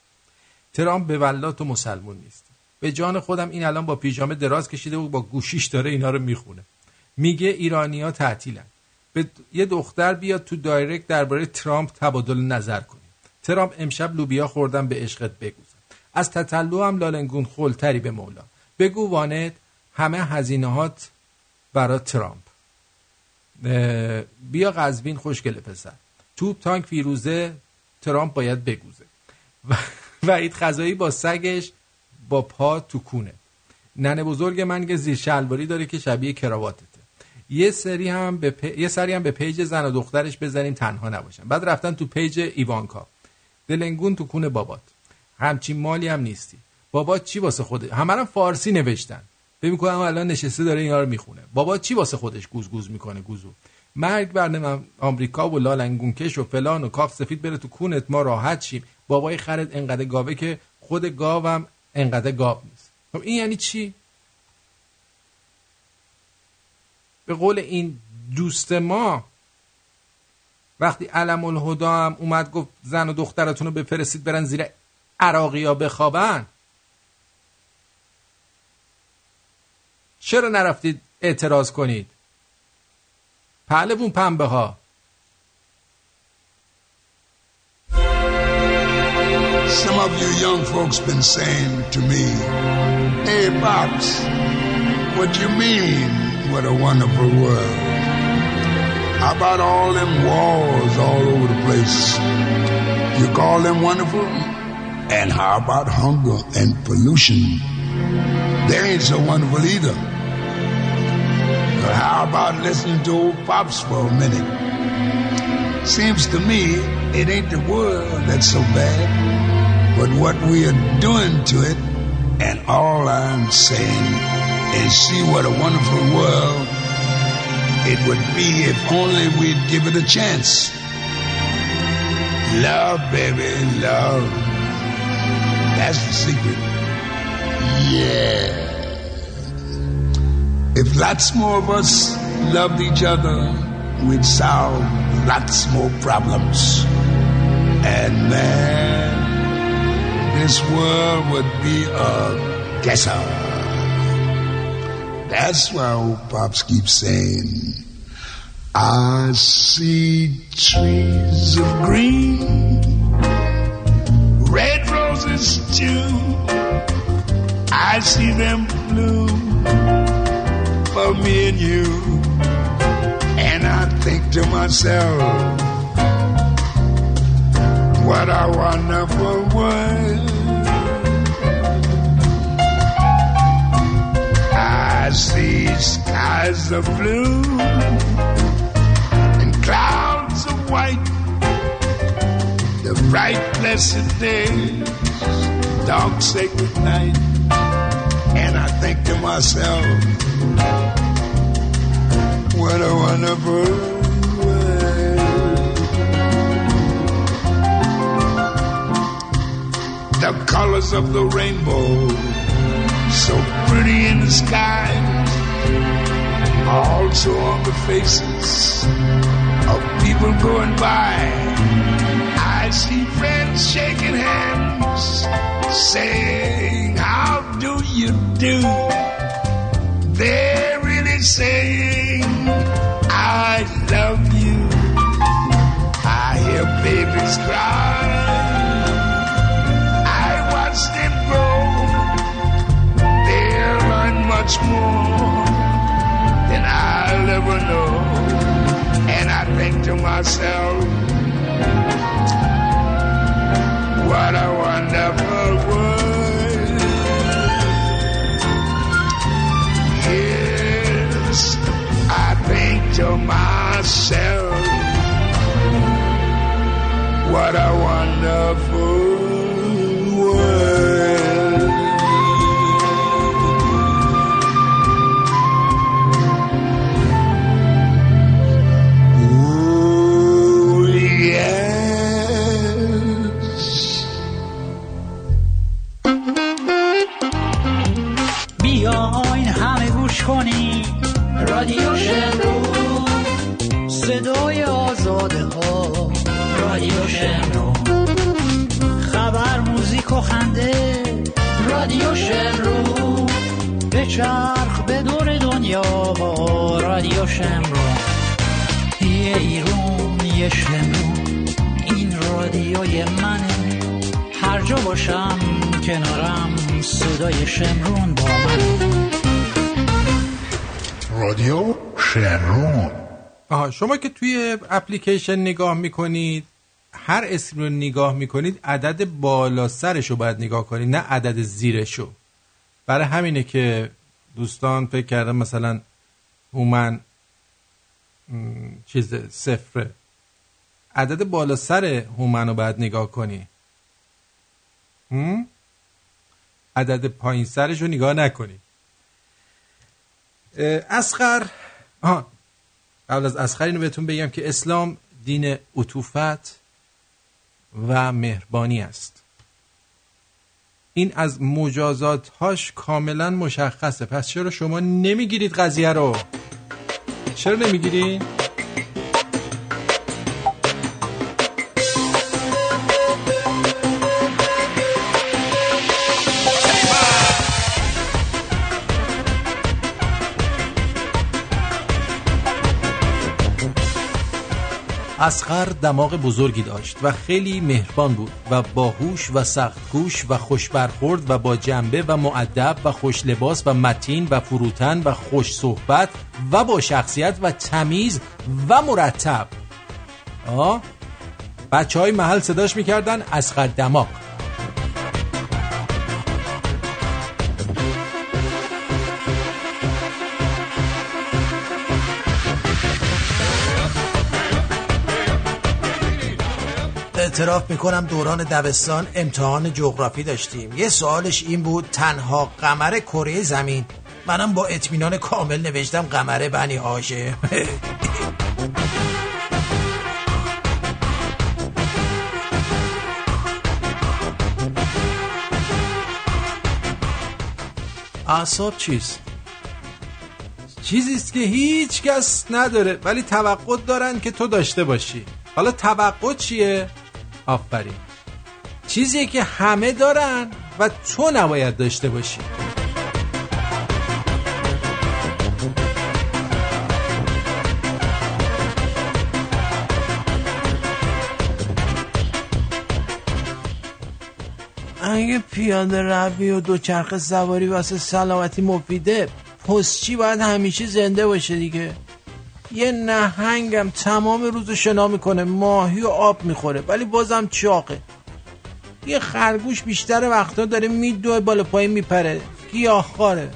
ترام به ولات و مسلمون نیست. به جان خودم این الان با پیژامه دراز کشیده و با گوشیش داره اینا رو می‌خونه. میگه ایرانیا تعطیلن. به یه دختر بیاد تو دایرکت درباره ترامپ تبادل نظر کنیم ترامپ امشب لوبیا خوردم به عشقت بگوزم از تطلو هم لالنگون خلتری به مولا. بگو وانت همه هزینهات برا ترامپ. بیا قزوین خوشگل پسر. توپ تانک فیروزه ترامپ باید بگوزه. و وحید خزایی با سگش با پا تو کونه. ننه بزرگ من که زیر شلواری داره که شبیه کراواتته. یه سری هم به پ- یه سری هم به page زن و دخترش بزنیم تنها نباشن. بعد رفتن تو page ایوانکا. دلنگون تو کونه بابات. همچین مالی هم نیستی. بابات چی واسه خوده همه هم فارسی نوشتن. فکر می‌کنم الان نشسته داره اینا رو می‌خونه. بابا چی واسه خودش گوز گوز می‌کنه گوزو؟ مرگ بر آمریکا و لالنگون کش و فلان و کاخ سفید بره تو کونت ما راحت شیم. بابای خرت انقدر گاوه که خود گاوم انقدر گاو نیست. خب این یعنی چی؟ به قول این دوست ما وقتی علم الهدا هم اومد گفت زن و دخترتون رو بفرستید برن زیر عراقی ها بخوابن چرا نرفتید اعتراض کنید پهلوون پنبه ها Some of you young folks been saying to me, Hey, Pops, what you mean? What a wonderful world. How about all them wars all over the place? You call them wonderful? And how about hunger and pollution? They ain't so wonderful either. But how about listening to old Pops for a minute? Seems to me it ain't the world that's so bad, but what we are doing to it. And all I'm saying is see what a wonderful world it would be if only we'd give it a chance. Love, baby, love. That's the secret. Yeah. If lots more of us loved each other, we'd solve lots more problems. And man, this world would be a ghetto. That's why old Pops keeps saying, I see trees of green, red roses too. I see them bloom me and you. And I think to myself, what a wonderful world. I see skies of blue and clouds of white. The bright blessed day, dark sacred night. And I think to myself, what a wonderful world. The colors of the rainbow, so pretty in the sky, also on the faces of people going by. I see friends shaking hands, saying, How do you do? They're really I love you. I hear babies cry. I watch them grow. They'll learn much more than I'll ever know. And I think to myself, what a wonderful world. Yes, I think to myself, what a wonderful world. Ooh, yes. بیاین همه گوش کنیم رادیو شمرو صدای آزاده ها. رادیو شمرو خبر موزیک و خنده. رادیو شمرو به چرخ به دور دنیا رادیو شمرو ایرون یه شمرون این رادیوی منه. هر جا باشم کنارم صدای شمرون با من رادیو شمرون. آها شما که توی اپلیکیشن نگاه می‌کنید هر اسم رو نگاه می‌کنید عدد بالا سرش رو باید نگاه کنید نه عدد زیرشو. برای همینه که دوستان فکر کردن مثلا هومن چیز صفره عدد بالا سر هومن رو باید نگاه کنی؟ عدد پایین سرش رو نگاه نکنی. اسخر آها قبل از اسخر اینو بهتون بگم که اسلام دین عطوفت و مهربانی است. این از مجازاتهاش کاملا مشخصه. پس چرا شما نمی‌گیرید قضیه رو؟ چرا نمی‌گیرید اسقر دماغ بزرگی داشت و خیلی مهربان بود و باهوش و سختگوش و خوش برخورد و با جنبه و معدب و خوش لباس و متین و فروتن و خوش صحبت و با شخصیت و تمیز و مرتب. آه؟ بچه های محل صداش می‌کردن اسقر دماغ. اعتراف می‌کنم دوران دبستان امتحان جغرافی داشتیم. یه سوالش این بود تنها قمر کره زمین؟ منم با اطمینان کامل نوشتم قمر بنی هاشه اعصاب چیست؟ چیزیست که هیچ کس نداره ولی توقع دارن که تو داشته باشی. حالا توقع چیه؟ آفرین. چیزیه که همه دارن و تو نباید داشته باشی. اگه پیاده روی و دوچرخه سواری واسه سلامتی مفیده پستچی باید همیشه زنده باشه دیگه. یه نهنگم تمام روز شنا می‌کنه ماهی و آب می‌خوره ولی بازم چاقه. یه خرگوش بیشتر وقتا داره میدوه بالا پایین میپره. گیاهخواره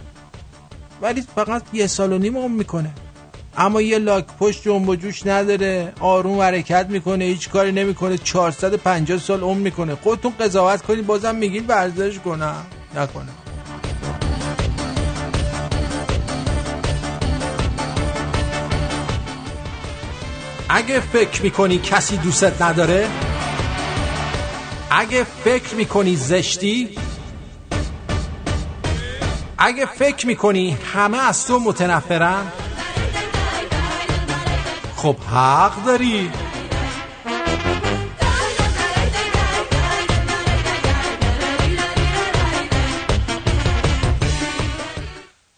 ولی فقط یه سال و نیم عمر می‌کنه. اما یه لاک پشت جنب و جوش نداره. آروم حرکت می‌کنه هیچ کاری نمی‌کنه. 450 سال عمر می‌کنه. خودتون قضاوت کنید بازم میگین ورزش کنم نکنم اگه فکر می‌کنی کسی دوستت نداره اگه فکر می‌کنی زشتی اگه فکر می‌کنی همه از تو متنفرن خب حق داری.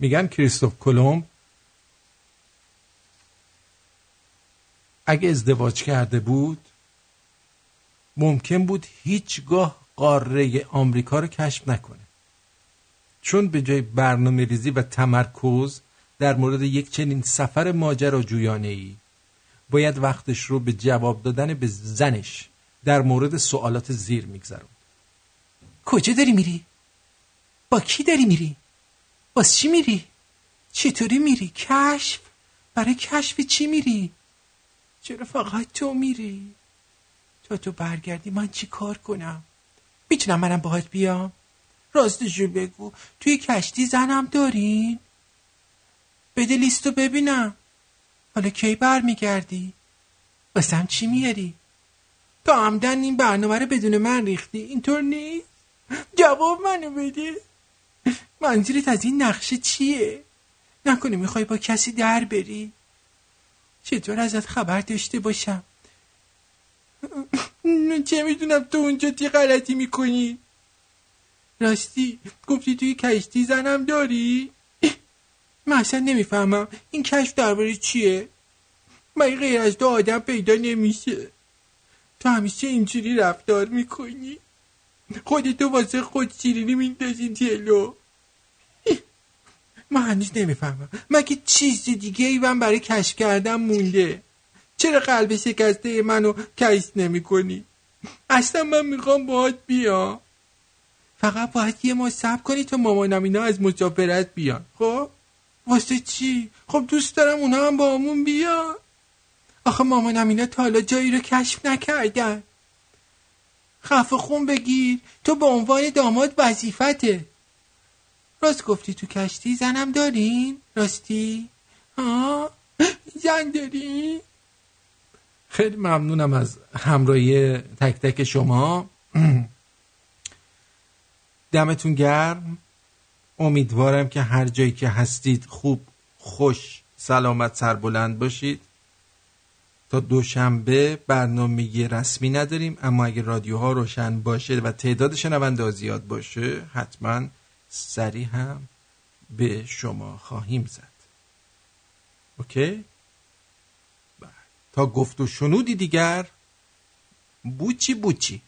میگن کریستوف کلمب اگه ازدواج کرده بود ممکن بود هیچگاه قاره آمریکا رو کشف نکنه چون به جای برنامه ریزی و تمرکز در مورد یک چنین سفر ماجراجویانه ای باید وقتش رو به جواب دادن به زنش در مورد سوالات زیر میگذرون کجا داری میری؟ با کی داری میری؟ باز چی میری؟ چطوری میری؟ کشف؟ برای کشف چی میری؟ چرا فقط تو میری؟ تا تو برگردی من چی کار کنم؟ می‌تونم منم باهات بیام؟ راستشو بگو توی کشتی زنم دارین؟ بده لیستو ببینم حالا کی برمیگردی؟ واسم چی میاری؟ تا عمدن این برنامه رو بدون من ریختی اینطور نیست؟ جواب منو بده منظورت از این نقشه چیه؟ نکنه می‌خوای با کسی در بری؟ چطور ازت خبر داشته باشم؟ چه می‌دونم تو اونجا تی غلطی می‌کنی؟ راستی گفتی توی کشتی زنم داری؟ من اصلا نمی‌فهمم این کشف درباره چیه؟ من غیر از تو آدم پیدا نمیشه تو همیشه اینجوری رفتار می‌کنی خودتو واسه خود شیرینی میندازی جلو من هنوز نمی‌فهمم. مگه چیز دیگه ای من برای کشف کردن مونده؟ چرا قلب شکسته منو کشف نمی کنی اصلا من می‌خوام باهات بیام. فقط باید یه ما سب کنی تا مامانم اینا از مسافرت بیان. خب؟ واسه چی؟ خب دوست دارم اونا هم با همون بیان. آخه مامانم اینا تا حالا جایی رو کشف نکردن. خفه خون بگیر. تو به عنوان داماد وظیفته. راست گفتی تو کشتی زنم دارین؟ راستی؟ آه زن داری؟ خیلی ممنونم از همراهی تک تک شما. دمتون گرم. امیدوارم که هر جایی که هستید خوب خوش سلامت سربلند باشید. تا دوشنبه برنامه رسمی نداریم اما اگه رادیوها روشن باشه و تعداد شنونده زیاد باشه حتما سریع هم به شما خواهیم زد. اوکی؟ بله. تا گفت و شنودی دیگر بوچی بوچی.